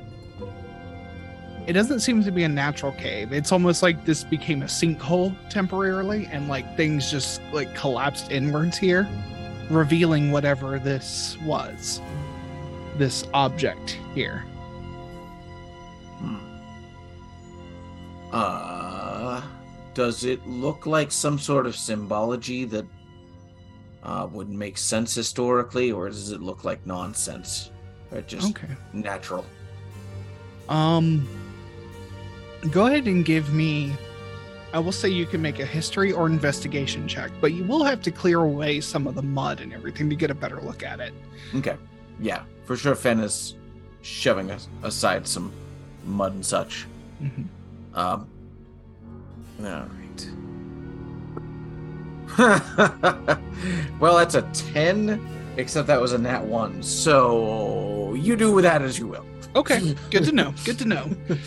It doesn't seem to be a natural cave. It's almost like this became a sinkhole temporarily, and like things just like collapsed inwards here, revealing whatever this was. This object here. Hmm. Uh, does it look like some sort of symbology that uh, would make sense historically, or does it look like nonsense? Or just Okay. natural? Um, go ahead and give me. I will say you can make a history or investigation check, but you will have to clear away some of the mud and everything to get a better look at it. Okay. Yeah, for sure. Fen is shoving as- aside some mud and such. Mhm. Um. All right. well, that's a ten, except that was a nat one. So you do with that as you will. Okay, good to know. Good to know.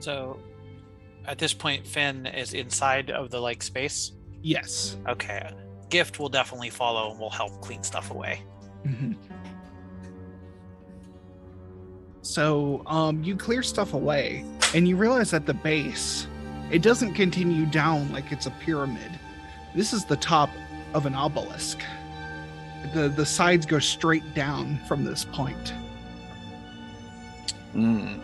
So at this point, Finn is inside of the like space. Yes. Okay. Gift will definitely follow and will help clean stuff away. Mhm. So, um, you clear stuff away, and you realize at the base, it doesn't continue down like it's a pyramid. This is the top of an obelisk. The the sides go straight down from this point. Mm.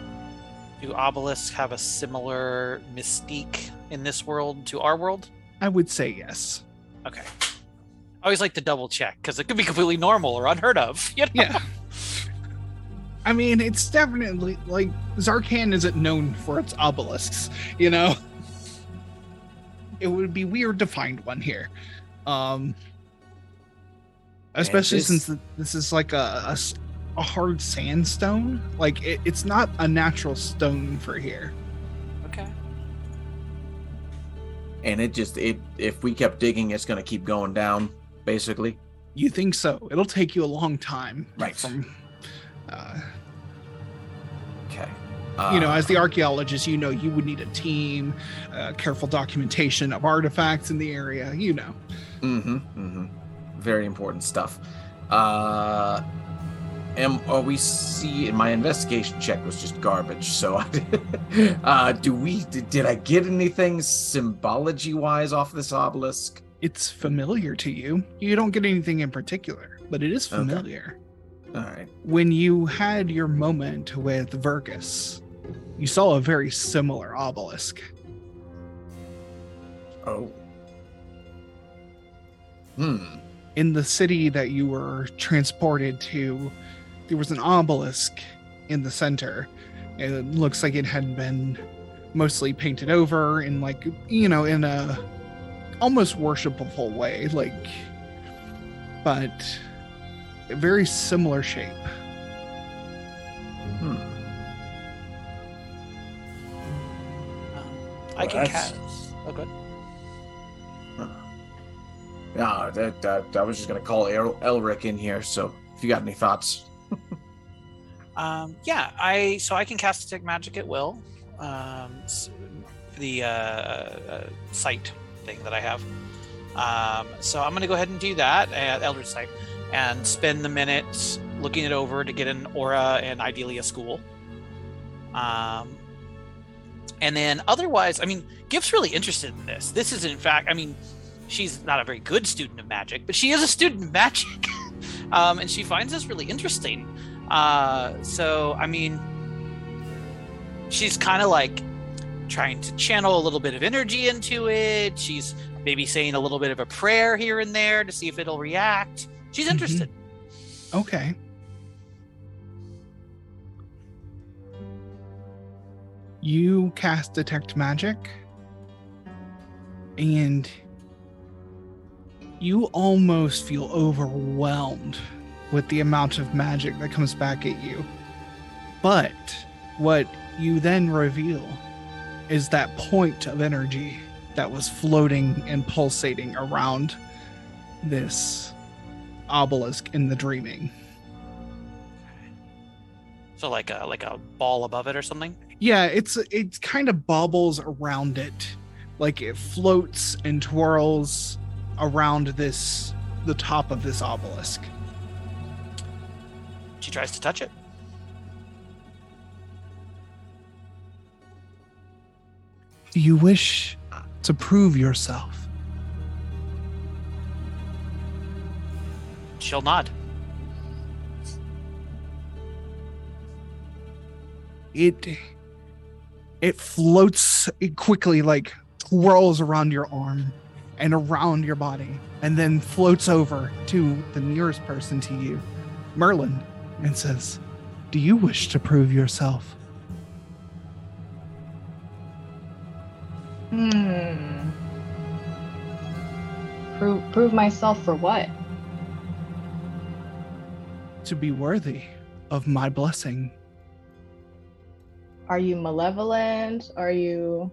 Do obelisks have a similar mystique in this world to our world? I would say yes. Okay. I always like to double check because it could be completely normal or unheard of. You know? Yeah. I mean, it's definitely like Zarkan isn't known for its obelisks, you know? It would be weird to find one here. Um especially this- since this is like a a hard sandstone. Like it, it's not a natural stone for here. Okay. And it just it if we kept digging, it's gonna keep going down, basically. You think so? It'll take you a long time. Right. From uh, Okay. you know, as the archaeologist, you know you would need a team, uh, careful documentation of artifacts in the area. You know, Mm-hmm. Mm-hmm. Very important stuff. Uh am are we see my investigation check was just garbage, so I uh do we did, did I get anything symbology wise off this obelisk? It's familiar to you. You don't get anything in particular, but it is Okay. familiar. All right. When you had your moment with Vergus, you saw a very similar obelisk. Oh. Hmm. in the city that you were transported to, there was an obelisk in the center. It looks like it had been mostly painted over in like you know in a almost worshipful way, like, but a very similar shape. Hmm. I can that's- cast. Okay. good. Yeah, that, that I was just gonna call El- Elric in here. So if you got any thoughts, Um, yeah, I so I can cast detect magic at will. Um, s- the uh, uh, sight thing that I have. Um, so I'm going to go ahead and do that at Eldritch Sight and spend the minutes looking it over to get an aura and ideally a school. Um, and then otherwise, I mean, Gift's really interested in this. This is, in fact, I mean, she's not a very good student of magic, but she is a student of magic. um, and she finds this really interesting. Uh, so, I mean, she's kind of like trying to channel a little bit of energy into it. She's maybe saying a little bit of a prayer here and there to see if it'll react. She's Mhm. interested. Okay. You cast detect magic, and you almost feel overwhelmed with the amount of magic that comes back at you. But what you then reveal is that point of energy that was floating and pulsating around this obelisk in the dreaming. So like a like a ball above it or something. Yeah, it's it kind of bobbles around it, like it floats and twirls around this the top of this obelisk. She tries to touch it. Do you wish to prove yourself? She'll nod. It it floats it quickly, like twirls around your arm and around your body, and then floats over to the nearest person to you, Merlin, and says, "Do you wish to prove yourself?" Hmm. Prove prove myself for what? To be worthy of my blessing. Are you malevolent? Are you,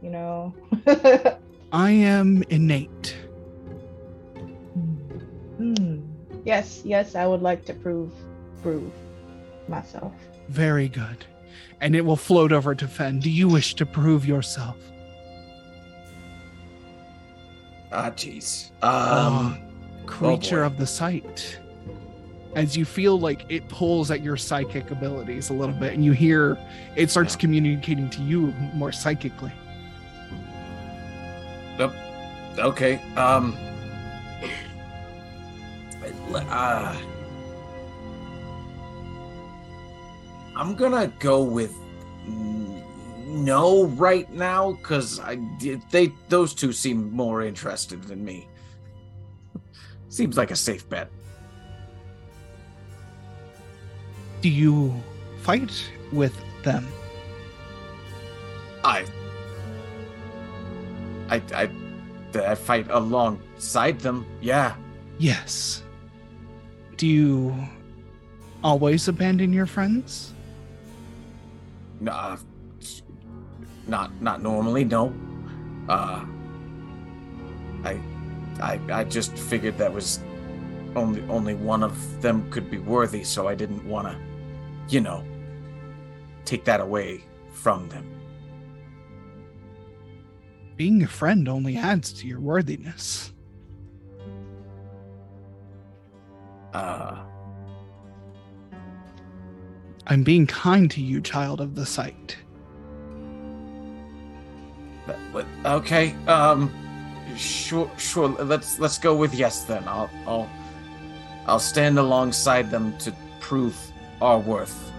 you know? I am innate. Hmm. Yes, yes, I would like to prove prove myself. Very good. And it will float over to Fen. Do you wish to prove yourself? ah, jeez. Ah, Um, creature boy. of the sight. As you feel like it pulls at your psychic abilities a little bit, and you hear it starts Yeah. communicating to you more psychically. okay. Um. Uh, I'm gonna go with no right now because I they those two seem more interested than me. Seems like a safe bet. Do you fight with them? I, I, I, I fight alongside them. Yeah. Yes. Do you always abandon your friends? Nah, not not normally. No. Uh, I, I, I just figured that was only only one of them could be worthy, so I didn't want to, you know, take that away from them. Being a friend only adds to your worthiness. Uh, I'm being kind to you, child of the sight. okay. Um, Sure, sure. Let's let's go with yes then. I'll I'll I'll stand alongside them to prove our worth.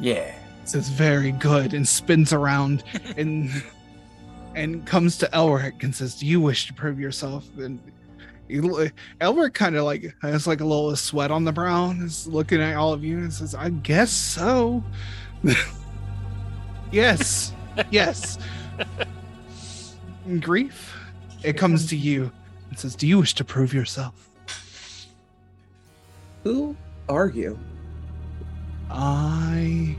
Yeah. Says very good and spins around and and comes to Elric and says, "Do you wish to prove yourself?" And he- Elric kind of like has like a little sweat on the brow and is looking at all of you and says, "I guess so." yes, yes. Grief. It comes to you and says, "Do you wish to prove yourself?" Who are you? I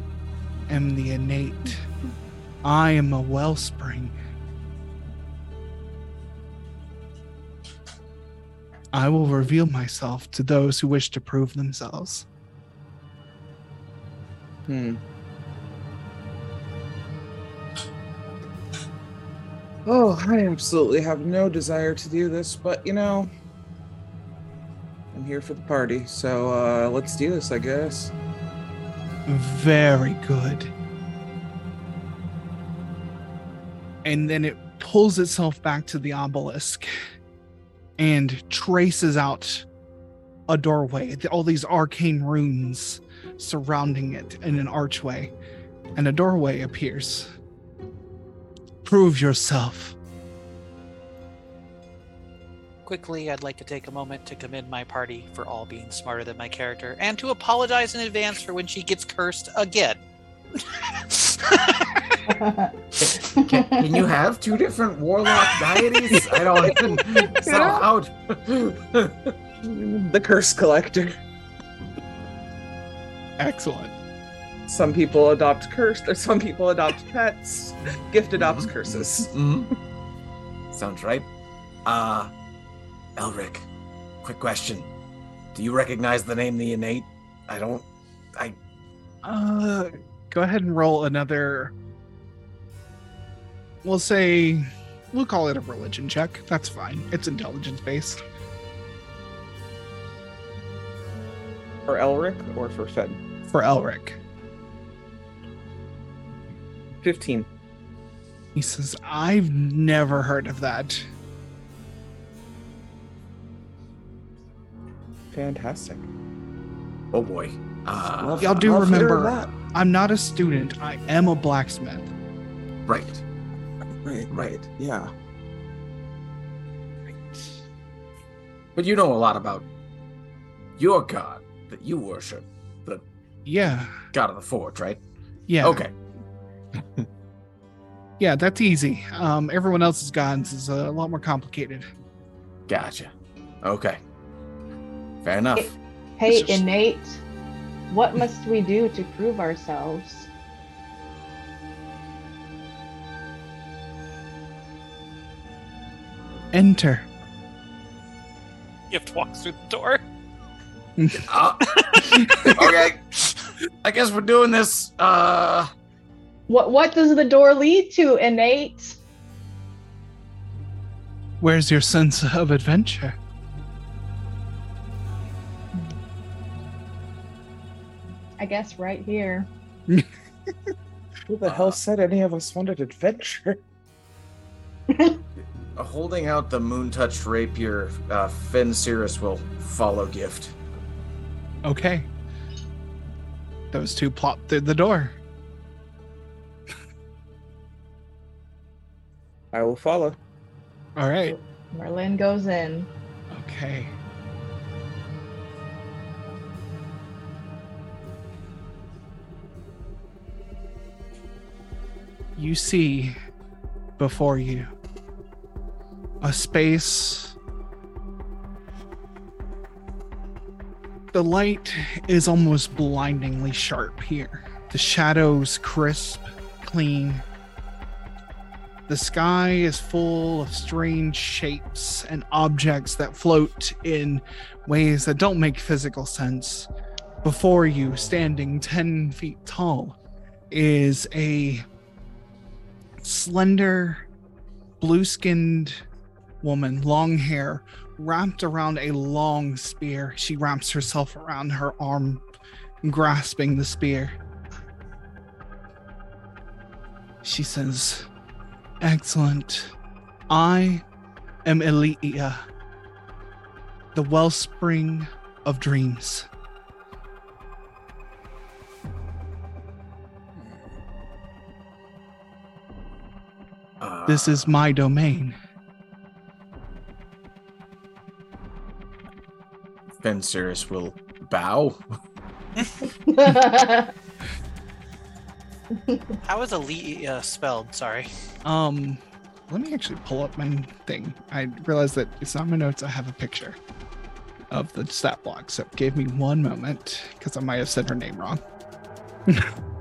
am the innate. I am a wellspring. I will reveal myself to those who wish to prove themselves. Hmm. Oh, I absolutely have no desire to do this, but you know, I'm here for the party, so uh, let's do this, I guess. Very good. And then it pulls itself back to the obelisk and traces out a doorway. All these arcane runes surrounding it in an archway, and a doorway appears. Prove yourself. Quickly, I'd like to take a moment to commend my party for all being smarter than my character and to apologize in advance for when she gets cursed again. Can, can you have two different warlock deities? I don't even. It's not allowed. The curse collector. Excellent. Some people adopt cursed, or some people adopt pets. Gift adopts curses. Mhm. Sounds right. Uh, Elric, quick question. Do you recognize the name the innate? I don't. I. Uh, go ahead and roll another. We'll say, we'll call it a religion check. That's fine. It's intelligence based. For Elric or for Fed? For Elric. 15. He says, I've never heard of that. Fantastic. Oh boy. Uh, Love- y'all do love hearing remember- that. I'm not a student. I am a blacksmith. right. Right, right. Yeah. But you know a lot about your god that you worship, the Yeah. god of the forge, right? Yeah. Okay. Yeah, that's easy. Um, everyone else's gods is a lot more complicated. Gotcha. Okay. Fair enough. Hey, This is- innate, what must we do to prove ourselves? Enter. You have to walk through the door. Uh, okay. I guess we're doing this. Uh, What what does the door lead to, innate? Where's your sense of adventure? I guess right here. Who the hell said any of us wanted adventure? holding out the moon touched rapier, uh, Fen Cirrus will follow gift. Okay. Those two plop through the door. I will follow. All right. Merlin goes in. Okay. You see before you a space. The light is almost blindingly sharp here. The shadows crisp, clean, the sky is full of strange shapes and objects that float in ways that don't make physical sense. Before you, standing 10 feet tall, is a slender, blue skinned woman, long hair, wrapped around a long spear. She wraps herself around her arm, grasping the spear. She says, Excellent. I am Elia, the wellspring of dreams. This is my domain. Fencerus will bow. How is elite uh, spelled? Sorry. Um, let me actually pull up my thing. I realized that it's not my notes. I have a picture of the stat block. So give me one moment because I might have said her name wrong.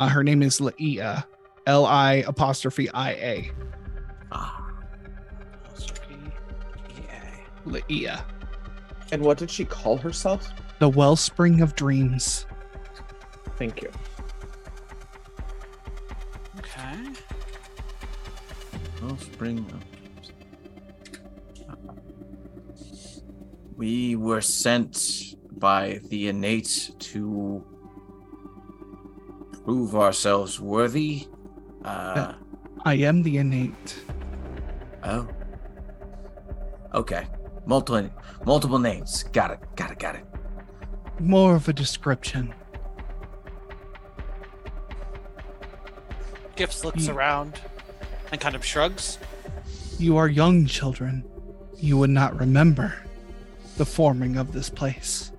Uh, her name is Laia, L I apostrophe I A. Ah, Laia, And what did she call herself? the wellspring of dreams. Thank you. Okay. Offspring of- Dreams. We were sent by the innate to prove ourselves worthy. Uh, I am the innate. oh. Okay. Multiple multiple names. Got it. Got it. Got it. More of a description. Gifts looks Hmm. around and kind of shrugs. You are young children. You would not remember the forming of this place.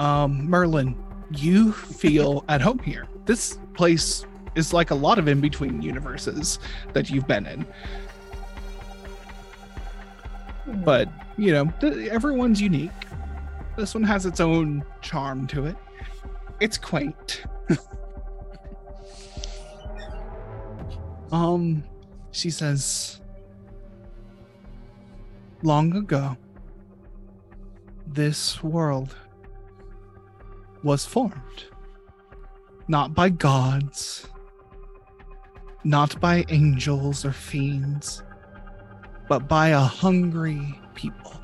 Um, Merlin, you feel at home here. This place is like a lot of in between universes that you've been in, but you know, everyone's unique. This one has its own charm to it. It's quaint. um, she says, long ago, this world was formed not by gods, not by angels or fiends, but by a hungry people.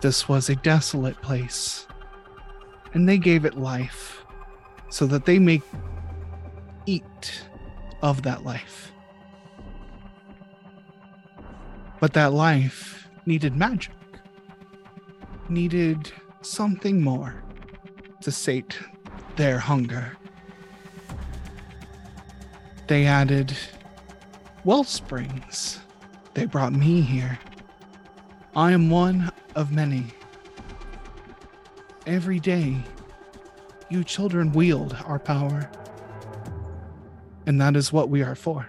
This was a desolate place, and they gave it life so that they may eat of that life. But that life needed magic, needed something more to sate their hunger. They added well springs. They brought me here. I am one of many. Every day, you children wield our power. And that is what we are for.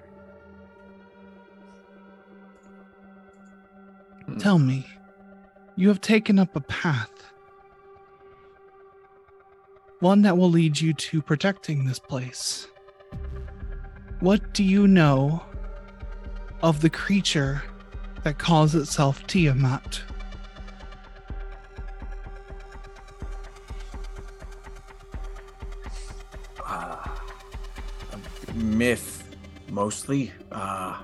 Hmm. Tell me, you have taken up a path. One that will lead you to protecting this place. What do you know of the creature that calls itself Tiamat? uh, myth mostly uh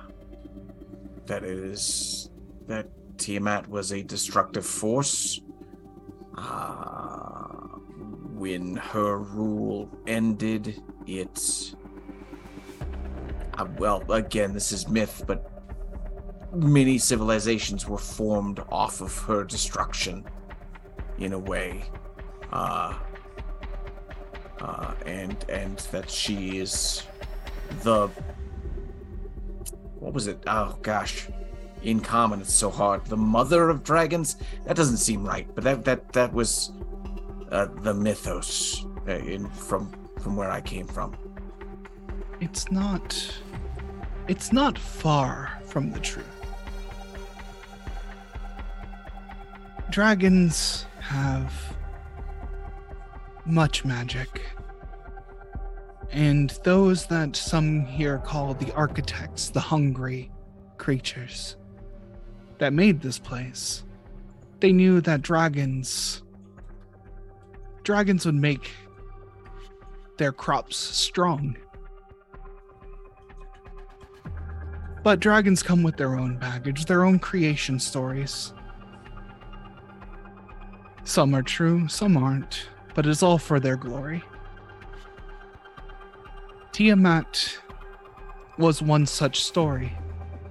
that is that Tiamat was a destructive force. Uh when her rule ended it uh, well again this is myth but many civilizations were formed off of her destruction in a way. Uh uh, and and that she is the what was it? Oh gosh, in common it's so hard. The mother of dragons. That doesn't seem right, but that that that was uh, the mythos uh, in from from where I came from. It's not. It's not far from the truth. Dragons have much magic. And those that some here call the architects, the hungry creatures that made this place, they knew that dragons dragons would make their crops strong But dragons come with their own baggage, their own creation stories. Some are true, some aren't, but it's all for their glory. Tiamat was one such story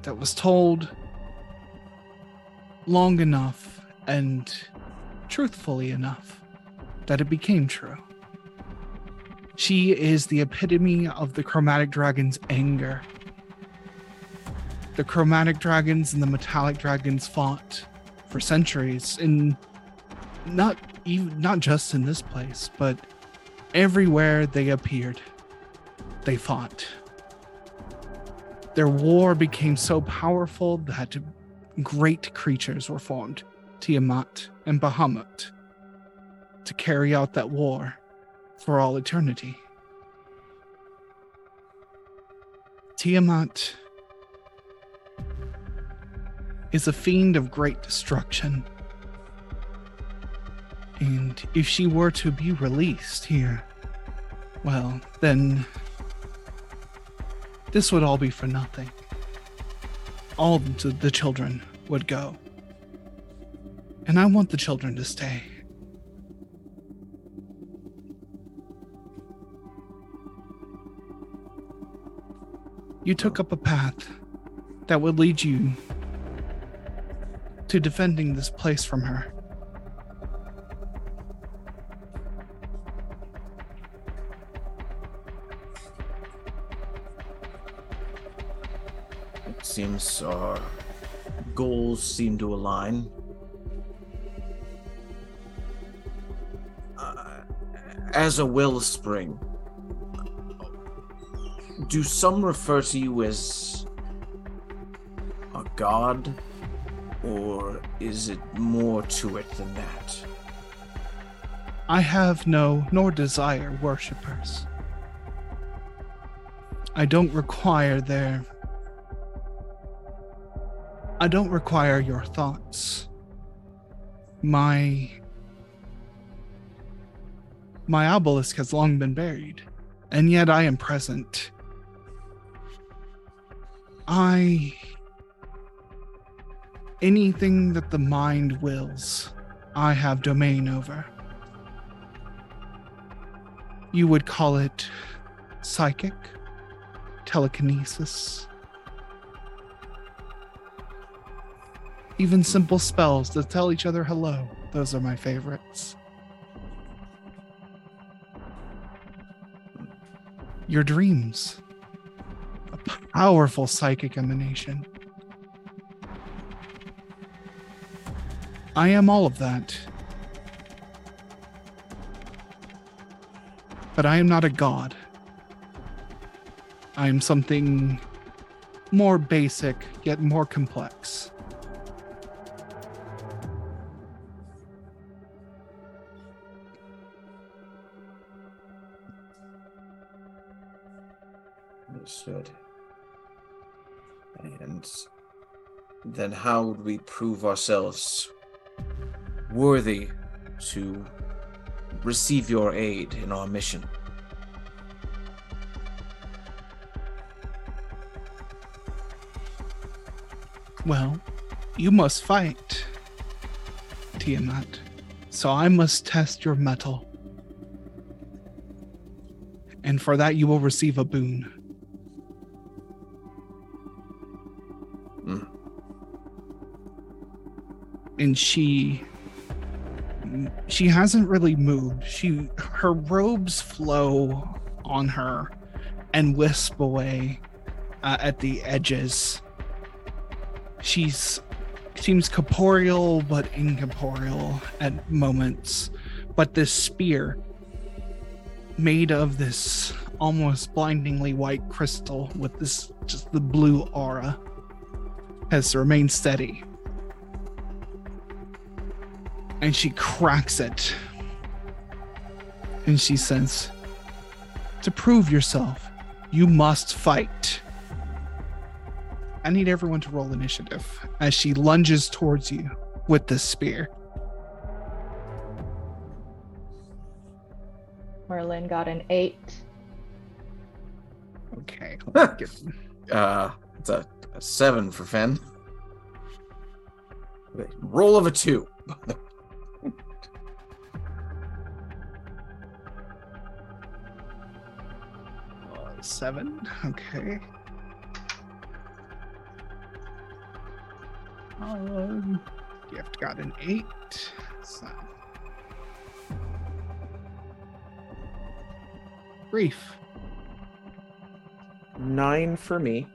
that was told long enough and truthfully enough that it became true. She is the epitome of the chromatic dragon's anger. The chromatic dragons and the metallic dragons fought for centuries in not even not just in this place, but everywhere they appeared. They fought. Their war became so powerful that great creatures were formed, Tiamat and Bahamut, to carry out that war for all eternity. Tiamat is a fiend of great destruction. And if she were to be released here, well, then this would all be for nothing. All the, the children would go. And I want the children to stay. You took up a path that would lead you to defending this place from her. It seems our goals seem to align. Uh, as a wellspring, do some refer to you as a god, or is it more to it than that? I have no nor desire worshippers. I don't require their. I don't require your thoughts. My. My obelisk has long been buried, and yet I am present. I. Anything that the mind wills, I have domain over. You would call it psychic, telekinesis, even simple spells to tell each other hello. Those are my favorites. Your dreams, a powerful psychic emanation. I am all of that. But I am not a god. I am something more basic, yet more complex. Understood. And then how would we prove ourselves worthy to receive your aid in our mission? Well, you must fight, Tiamat. So I must test your mettle. And for that, you will receive a boon. And she. She hasn't really moved. She her robes flow on her and wisp away uh, at the edges. She's seems corporeal but incorporeal at moments. But this spear, made of this almost blindingly white crystal with this just the blue aura, has remained steady. And she cracks it. And she says, To prove yourself, you must fight. I need everyone to roll initiative as she lunges towards you with this spear. Merlin got an eight. Okay. let me get- Uh, It's a, a seven for Fen. Okay, Roll of a two. seven. Okay. Um, gift got an eight. So. Grief. Nine for me.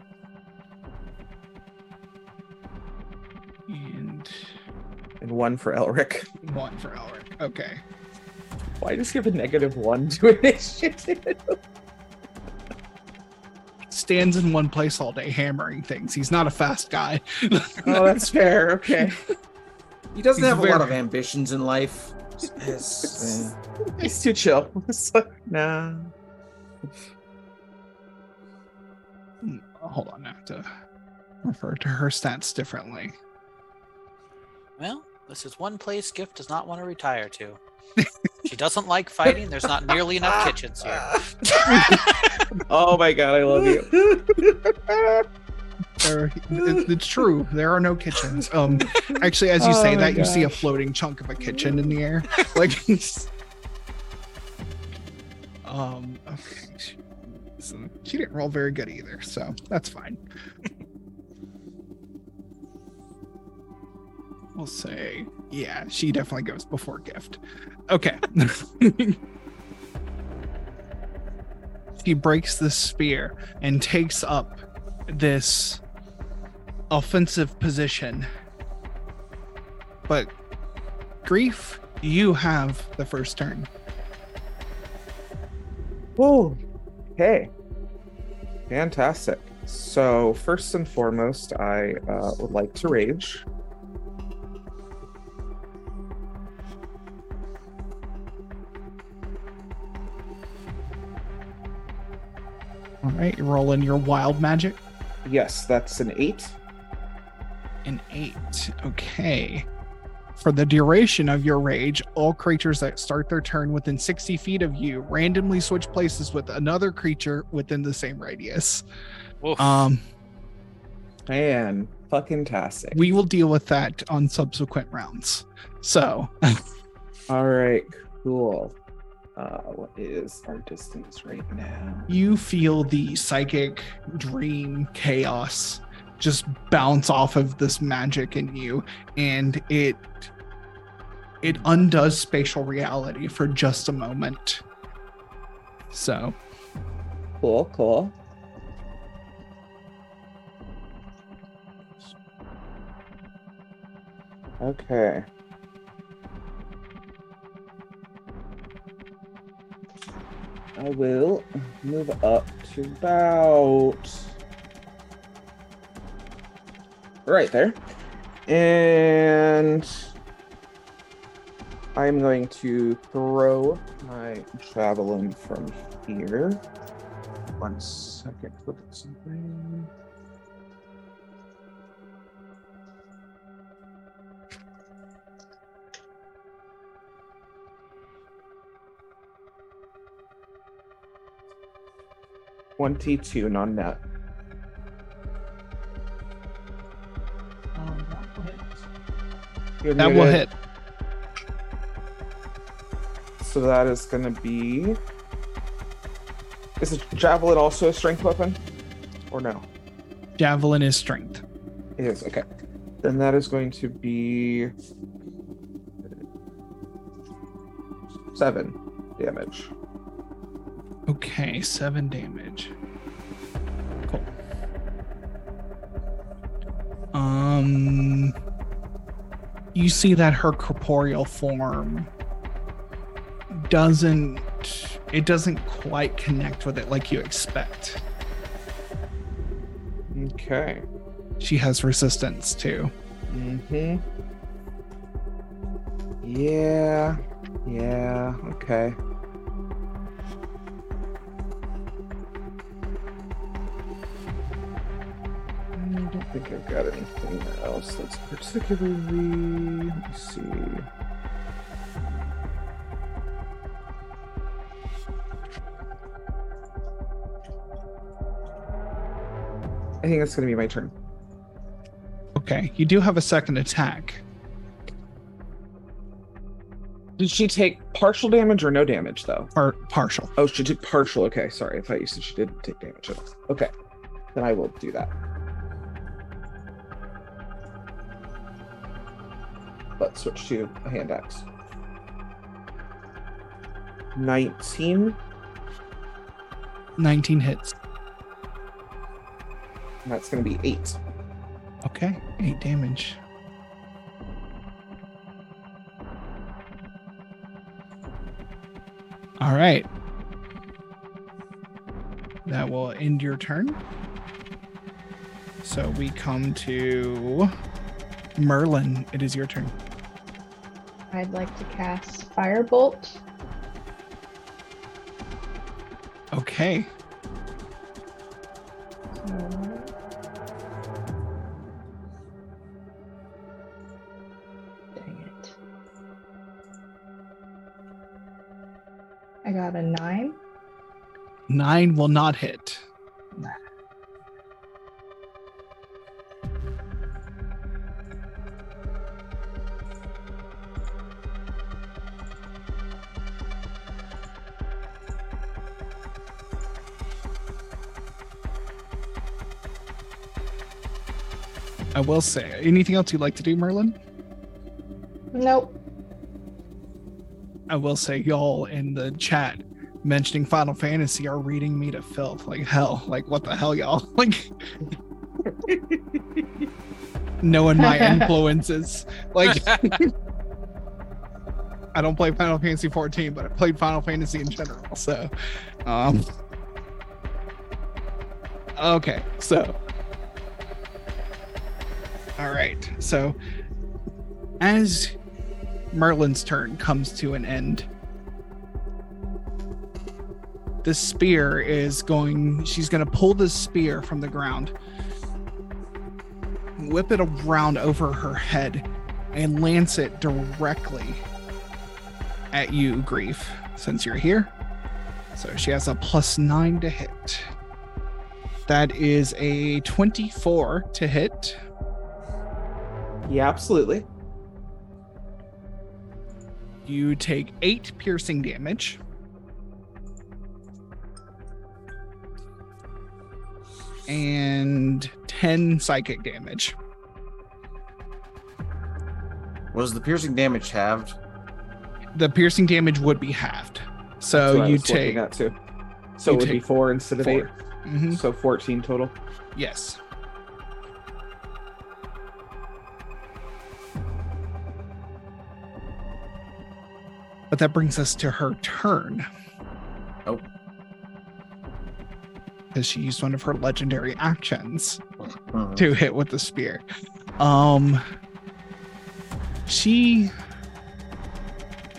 And And one for Elric. one for Elric. Okay. Why just give a negative one to initiative? Stands in one place all day hammering things. He's not a fast guy. oh, that's fair. Okay. He doesn't He's have a lot of ambitions in life. Yes, uh, He's too chill. It's like, nah. Hmm, Hold on, I have to refer to her stats differently. Well, this is one place Gift does not want to retire to. she doesn't like fighting. There's not nearly enough kitchens here. Oh my god, I love you. There, it- it's true. There are no kitchens. Um, actually, as you Oh say my that, you see a floating chunk of a kitchen in the air. Like, um, okay. She, she didn't roll very good either, so that's fine. we'll say, yeah, she definitely goes before gift. Okay. she breaks the spear and takes up this offensive position. But grief, you have the first turn. Whoa. Hey. Fantastic. So first and foremost, I uh, would like to rage. All right, you're rolling your wild magic. Yes, that's an eight. An eight. Okay. For the duration of your rage, all creatures that start their turn within 60 feet of you randomly switch places with another creature within the same radius. Oof. Um, Man, fucking tastic. we will deal with that on subsequent rounds. So, All right, cool. Uh, what is our distance right now? you feel the psychic dream chaos just bounce off of this magic in you and it it undoes spatial reality for just a moment so Cool, cool. Okay. I will move up to about right there. And I'm going to throw my javelin from here. One second. Look at something. Twenty-two non-net. You're that will hit So that is going to be. Is a javelin also a strength weapon, or no? javelin is strength It is okay. Then that is going to be seven damage. Okay seven damage cool um you see that her corporeal form doesn't it doesn't quite connect with it like you expect Okay. she has resistance too Mm-hmm. Yeah. Yeah. Okay. I've got anything else that's particularly. Let me see. I think that's going to be my turn. Okay, you do have a second attack. Did she take partial damage or no damage though? Or partial. Oh, she took partial. Okay, sorry. I thought you said she didn't take damage at all. Okay, then I will do that. Let's switch to a hand axe. 19. 19 hits. And that's going to be 8. Okay, 8 damage. All right. That will end your turn. So we come to Merlin. It is your turn. I'd like to cast Firebolt. Okay. So... Dang it. I got a nine. Nine will not hit. Will say, anything else you'd like to do, Merlin? Nope. I will say, y'all in the chat mentioning Final Fantasy are reading me to filth. Like hell. Like what the hell, y'all? Like knowing my influences. Like I don't play Final Fantasy 14, but I played Final Fantasy in general. So, um, okay. So, all right. So, as Merlin's turn comes to an end, the spear is going. She's going to pull the spear from the ground, whip it around over her head, and lance it directly at you, Grief, since you're here. So she has a plus nine to hit. That is a 24 to hit. Yeah, absolutely. You take eight piercing damage. And 10 psychic damage. Was the piercing damage halved? The piercing damage would be halved. So you take at too. So it would be four instead of four. Mhm, eight. So 14 total. Yes. But that brings us to her turn. Oh. Because she used one of her legendary actions Hmm. to hit with the spear. Um she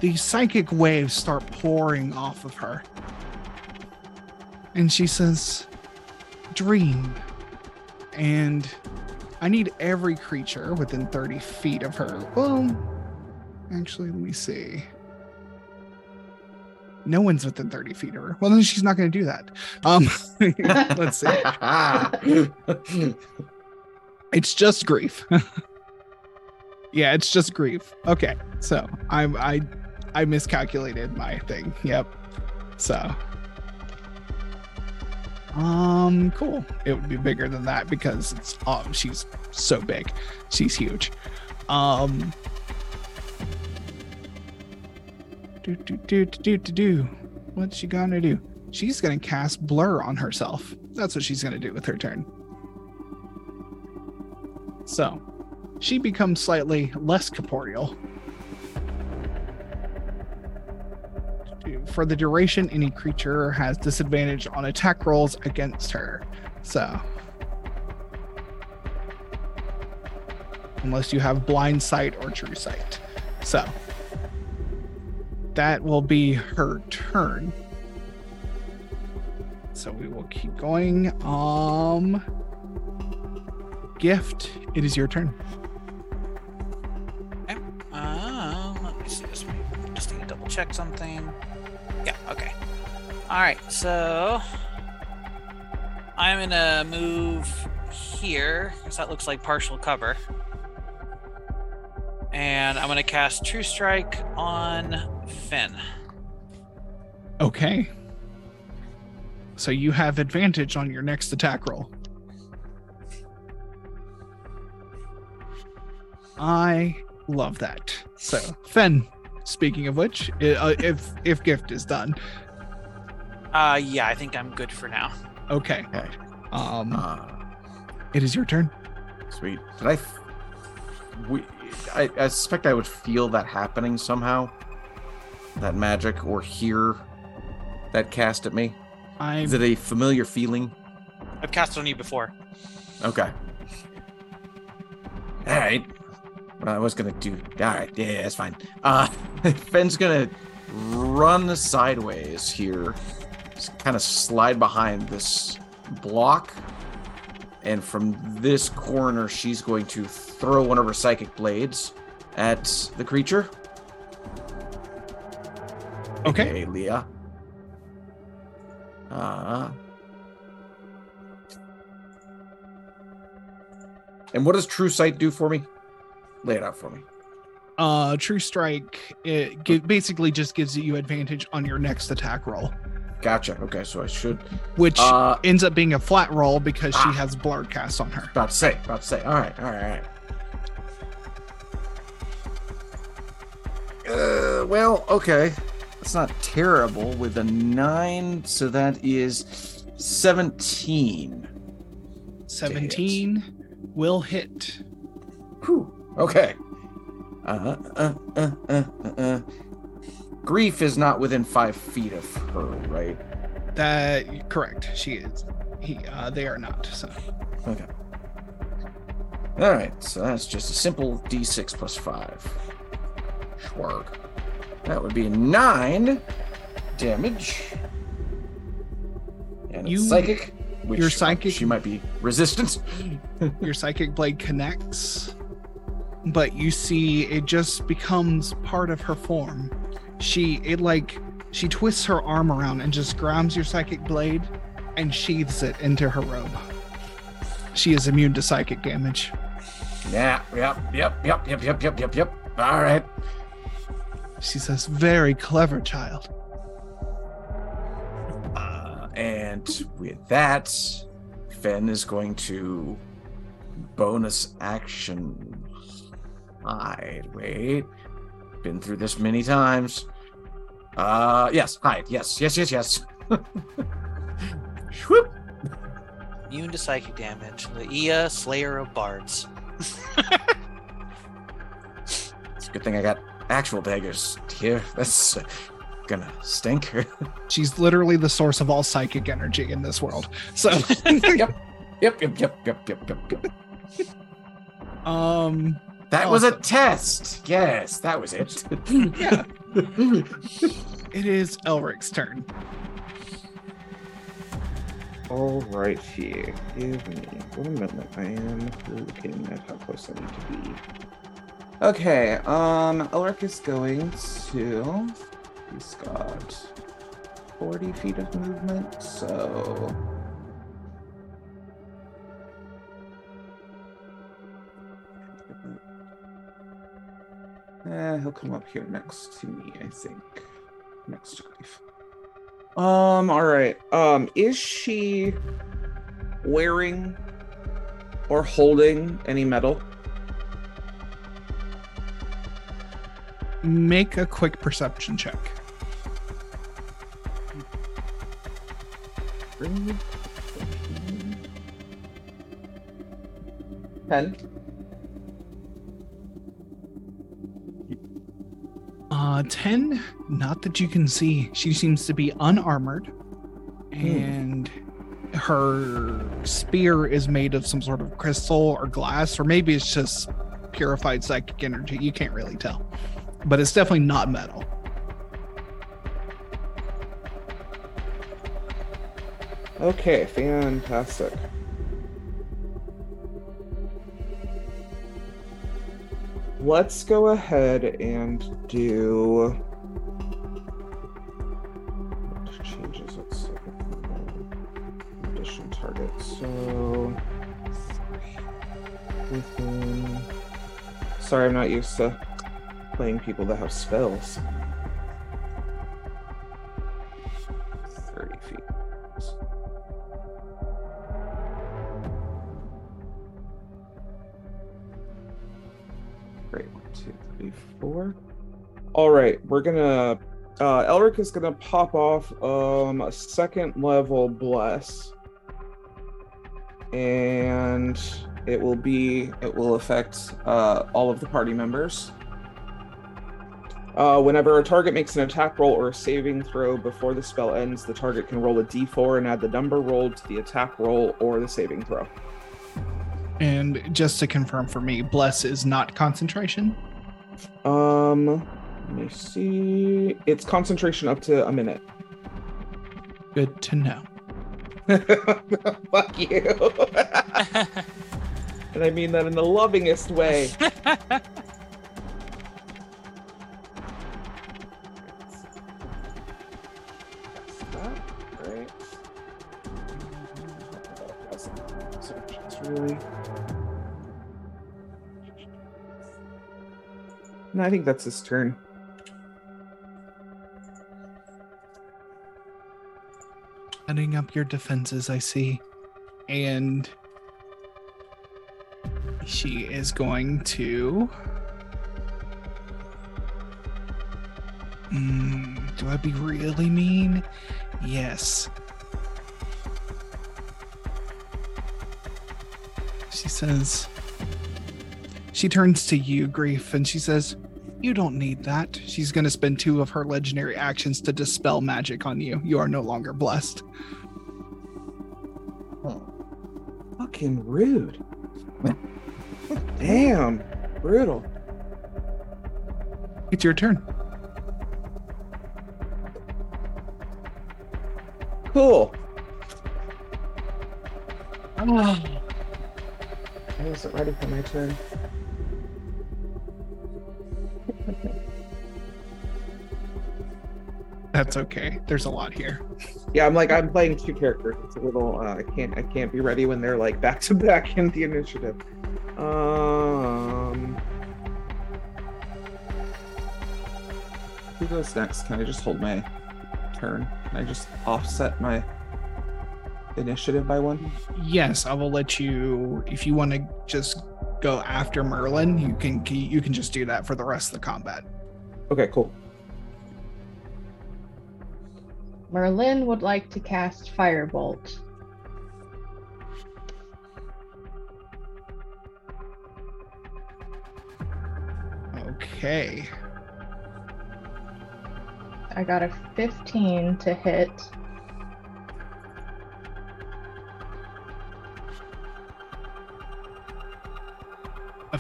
the psychic waves start pouring off of her. And she says, Dream. And I need every creature within 30 feet of her. Well, actually, let me see. No one's within 30 feet of her. Well, then she's not going to do that. Um, let's see. It's just grief. yeah, it's just grief. Okay, so I'm I I miscalculated my thing. Yep. So um cool. It would be bigger than that because it's um she's so big. She's huge. Um do do do do do do. What's she gonna do? She's gonna cast blur on herself. That's what she's gonna do with her turn. So, she becomes slightly less corporeal. For the duration, any creature has disadvantage on attack rolls against her. So, unless you have blind sight or true sight. So, that will be her turn. So we will keep going. Um, gift, it is your turn. Um, let me see this. Just need to double check something. Yeah, okay. All right, so I'm gonna move here, because that looks like partial cover. And I'm going to cast True Strike on Finn. Okay. So you have advantage on your next attack roll. I love that. So, Fen, speaking of which, uh, if if gift is done, Uh, yeah, I think I'm good for now. okay. Okay. Um, Uh, it is your turn. sweet. Did I? f- We, I, I suspect I would feel that happening somehow. That magic, or hear that cast at me. I Is it a familiar feeling? I've cast it on you before. Okay. All right. Well, I was gonna do. All right. Yeah, that's fine. Uh, Fenn's gonna run sideways here, kind of slide behind this block, and from this corner, she's going to throw one of her psychic blades at the creature. Okay. Hey, Leah. Uh. And what does True Sight do for me? Lay it out for me. Uh, True Strike it gi- basically just gives you advantage on your next attack roll, Gotcha. Okay, so I should. which Uh, ends up being a flat roll because she Ah. has Blur cast on her. about to say. About to say. All right. All right. All right. Uh, well, okay. It's not terrible with a nine, so that is seventeen. 17 will hit. Whew. Okay. Uh, uh, uh, uh, uh, uh. Grief is not within five feet of her, right? That correct. She is. He. Uh, they are not. So Okay. All right, so that's just a simple d6 plus five. Schwarg. That would be nine damage. And You- psychic. Which your psychic- She might be resistant. your psychic blade connects, but you see it just becomes part of her form. She it like she twists her arm around and just grabs your psychic blade and sheathes it into her robe. She is immune to psychic damage. Yeah. Yep. Yep. Yep. Yep. Yep. Yep. Yep. Yep. All right. She says, "Very clever child." Uh, and with that, Fen is going to bonus action hide. Wait, been through this many times. Uh, yes, hide. Yes, yes, yes, yes. Whoop. Immune to psychic damage. Leia, Slayer of Bards. It's a good thing I got actual daggers here. That's uh, gonna stink. Her. She's literally the source of all psychic energy in this world. So, yep. Yep. Yep. Yep. Yep. Yep. Yep. Yep. um, That was a test. Yes, that was it. yeah, it is Elric's turn. All right, here. Give me one moment. I am looking at how close I need to be. Okay, um, Elric is going to. He's got 40 feet of movement, so. Eh, he'll come up here next to me, I think. Next to Grief. Um, all right. Um, is she wearing or holding any metal? Make a quick perception check. Ten. Uh, 10, not that you can see. She seems to be unarmored, and her spear is made of some sort of crystal or glass, or maybe it's just purified psychic energy. You can't really tell, but it's definitely not metal. Okay, fantastic. Let's go ahead and do. Changes? Addition target. So within. Sorry, I'm not used to playing people that have spells. 30 feet. Great. One, two, three, four. All right, we're gonna. Uh, Elric is gonna pop off um a second level bless, and it will be it will affect uh, all of the party members. Uh, whenever a target makes an attack roll or a saving throw before the spell ends, the target can roll a d4 and add the number rolled to the attack roll or the saving throw. And just to confirm for me, bless is not concentration. Um, let me see. It's concentration up to a minute. Good to know. Fuck you. and I mean that in the lovingest way. No, I think that's his turn. Setting up your defenses, I see. And she is going to. Mm, do I be really mean? Yes. She says. She turns to you, Grief, and she says, You don't need that. She's going to spend two of her legendary actions to dispel magic on you. You are no longer blessed. Fucking rude. Damn. Brutal. It's your turn. Cool. Ah. I wasn't ready for my turn. That's okay. There's a lot here. Yeah, I'm like I'm playing two characters. It's a little uh, I can't I can't be ready when they're like back to back in the initiative. Um Who goes next? Can I just hold my turn? Can I just offset my initiative by one? Yes, I will let you. If you want to just go after Merlin, you can you can just do that for the rest of the combat. Okay, cool. Merlin would like to cast Firebolt. Okay. I got a 15 to hit.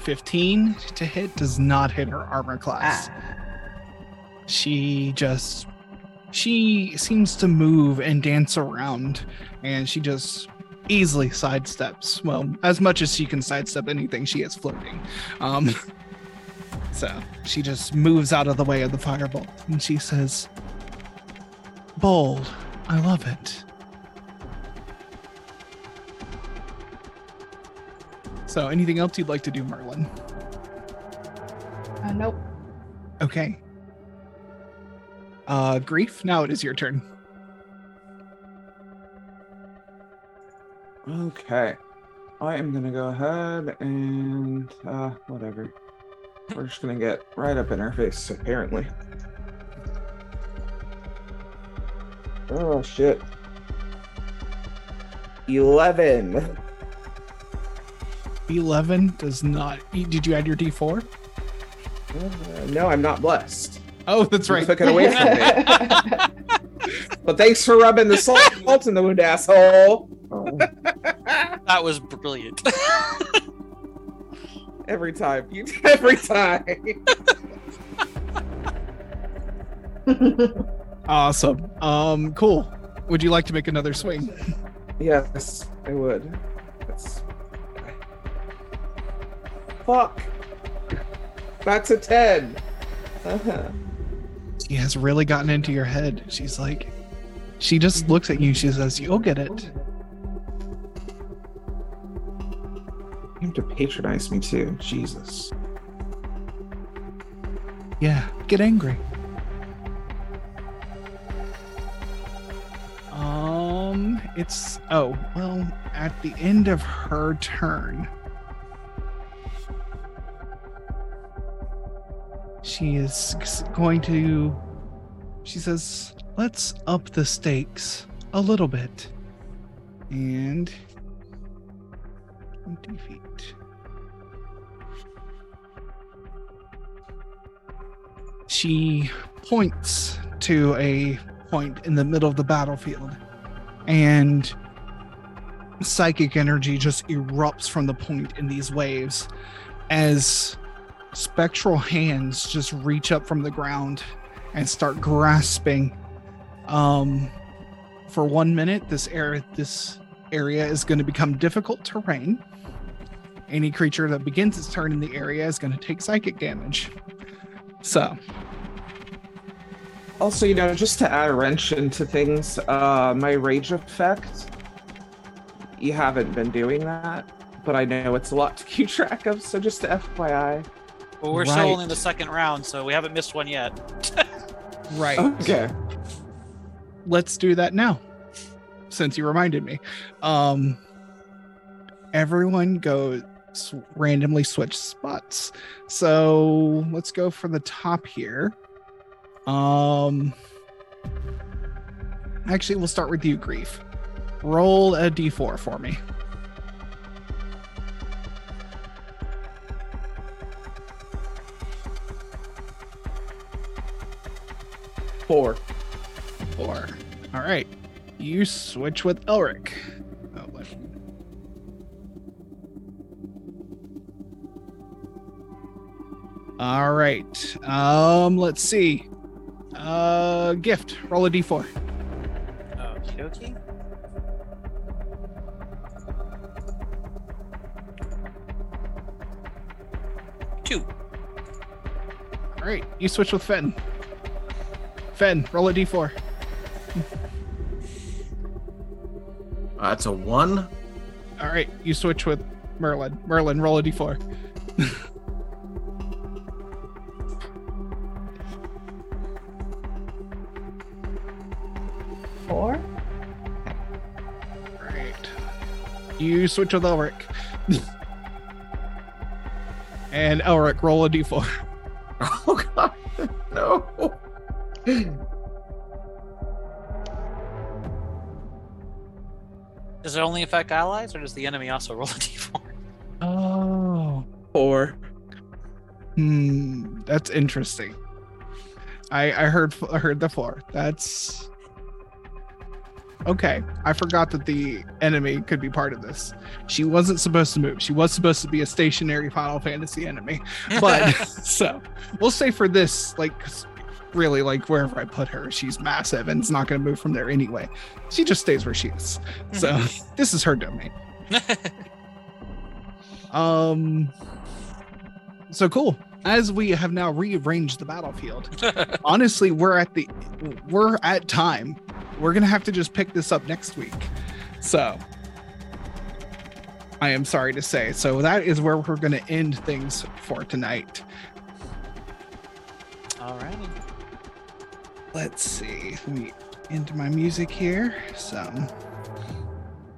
15 to hit does not hit her armor class. Ah, She just she seems to move and dance around and she just easily sidesteps. Well as much as she can sidestep anything she is floating. Um so she just moves out of the way of the firebolt and she says bold i love it so anything else you'd like to do merlin uh, nope. okay uh grief now it is your turn Okay. I am gonna go ahead and uh whatever. We're just gonna get right up in her face, apparently. Oh shit. Eleven. 11 does not did you add your d4 Uh, no, I'm not blessed. oh that's You right Took it away from me. But thanks for rubbing the salt, salt in the wound, asshole. Oh, That was brilliant. every time. You every time. Awesome. Um, cool. Would you like to make another swing? Yes, I would. That's... Fuck. That's a 10. Uh-huh. She has really gotten into your head. She's like, she just looks at you. She says, "You'll get it." You have to patronize me too. Jesus. Yeah, get angry. Um, it's oh well. At the end of her turn, she is going to. She says, "Let's up the stakes a little bit," and twenty feet. she points to a point in the middle of the battlefield and psychic energy just erupts from the point in these waves as spectral hands just reach up from the ground and start grasping. Um for one minute this area this area is going to become difficult terrain. Any creature that begins its turn in the area is going to take psychic damage. So. Also, you know, just to add a wrench into things, uh, my rage effect, you haven't been doing that, but I know it's a lot to keep track of, so just to FYI. Well, we're still only in the second round, so we haven't missed one yet. right. Okay. let's do that now since you reminded me. Um everyone go s- randomly switch spots. So let's go for the top here. Um actually we'll start with you grief. Roll a d4 for me Four. four all right you switch with elric oh, wait. All right. Um, let's see. Uh, gift. Roll a d4. Okie dokie. Two. All right. You switch with Fen. Fen, roll a d4. Uh, That's a one. All right. You switch with Merlin. Merlin, roll a d4. Four. All right. You switch with Elric. and Elric, roll a d4. Oh god, no. Does it only affect allies, or does the enemy also roll a d4? Oh. Four. Hmm, that's interesting. I I heard I heard the four. That's okay. I forgot that the enemy could be part of this. She wasn't supposed to move. She was supposed to be a stationary Final Fantasy enemy. But so we'll say for this, like 'cause really, like wherever I put her, she's massive and it's not going to move from there anyway. She just stays where she is. So this is her domain. Um. So cool. As we have now rearranged the battlefield, honestly, we're at the we're at time. We're gonna have to just pick this up next week. So I am sorry to say. So that is where we're gonna end things for tonight. Alrighty. Let's see. Let me into my music here. So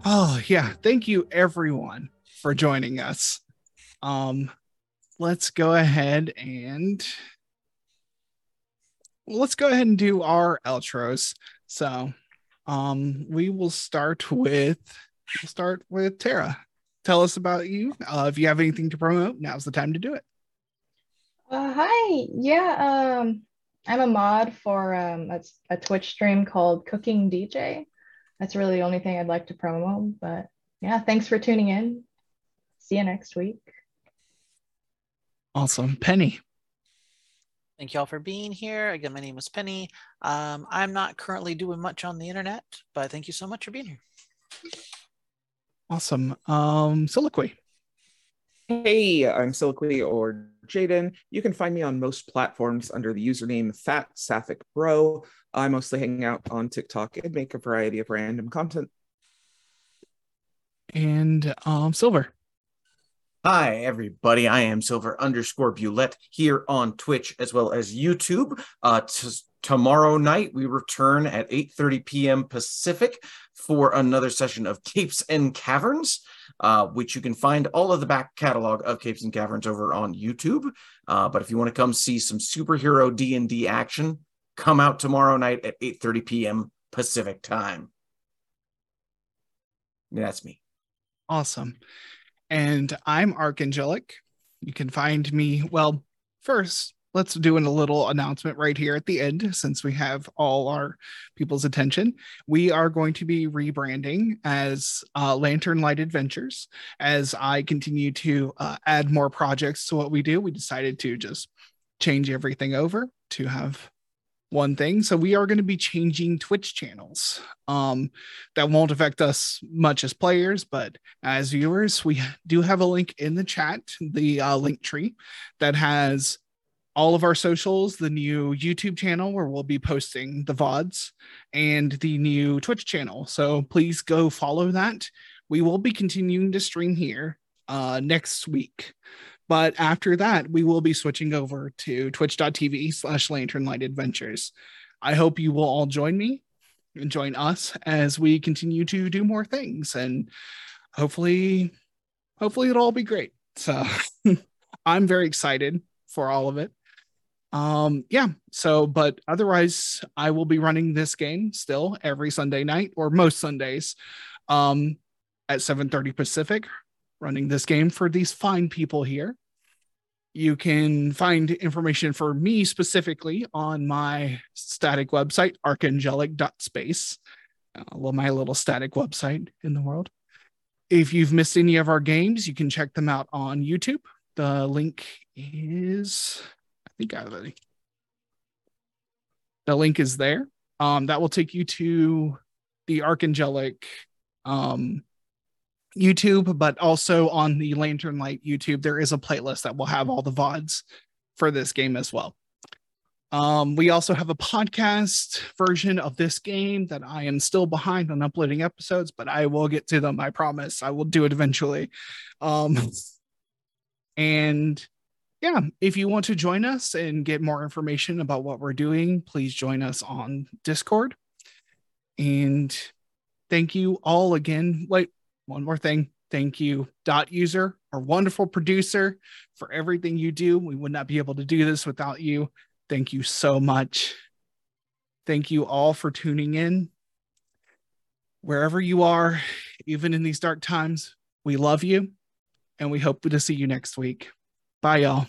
oh yeah, thank you everyone for joining us. Um let's go ahead and well, let's go ahead and do our outros. So um we will start with we'll start with Tara. Tell us about you. Uh, if you have anything to promote, now's the time to do it. Uh, hi. Yeah. Um, I'm a mod for um a, a Twitch stream called Cooking DJ. That's really the only thing I'd like to promote. But yeah, thanks for tuning in. See you next week. Awesome. Penny. Thank you all for being here. Again, my name is Penny. Um, I'm not currently doing much on the internet, but thank you so much for being here. Awesome. Um, Soliloquy. Hey, I'm Siliqui or Jaden. You can find me on most platforms under the username Fat Sapphic Bro. I mostly hang out on TikTok and make a variety of random content. and um Silver. Hi, everybody. I am Silver underscore Bulette here on Twitch as well as YouTube. Uh, t- tomorrow night we return at 8:30 p.m. Pacific for another session of Capes and Caverns, uh, which you can find all of the back catalog of Capes and Caverns over on YouTube. Uh, but if you want to come see some superhero D&D action, come out tomorrow night at 8:30 p.m. Pacific time. That's me. Awesome. And I'm Archangelic. You can find me, well, first, let's do a little announcement right here at the end since we have all our people's attention. We are going to be rebranding as uh, Lantern Light Adventures. As I continue to uh, add more projects to what we do, we decided to just change everything over to have one thing. So we are going to be changing Twitch channels. Um, that won't affect us much as players, but as viewers, we do have a link in the chat, the uh, link tree that has all of our socials, the new YouTube channel where we'll be posting the VODs, and the new Twitch channel. So please go follow that. We will be continuing to stream here uh, next week. But after that, we will be switching over to twitch.tv slash lantern light adventures. I hope you will all join me and join us as we continue to do more things and hopefully hopefully it'll all be great. So I'm very excited for all of it. Um yeah, so but otherwise I will be running this game still every Sunday night or most Sundays um at 7:30 Pacific running this game for these fine people here. You can find information for me specifically on my static website, archangelic.space, uh, my little static website in the world. If you've missed any of our games, you can check them out on YouTube. The link is, I think I have a, the link is there. Um, that will take you to the Archangelic um, YouTube, but also on the Lantern Light YouTube, there is a playlist that will have all the VODs for this game as well. Um, we also have a podcast version of this game that I am still behind on uploading episodes, but I will get to them. I promise I will do it eventually. Um, and yeah, if you want to join us and get more information about what we're doing, please join us on Discord. And thank you all again. Like one more thing. Thank you, Dot User, our wonderful producer, for everything you do. We would not be able to do this without you. Thank you so much. Thank you all for tuning in. Wherever you are, even in these dark times, we love you and we hope to see you next week. Bye, y'all.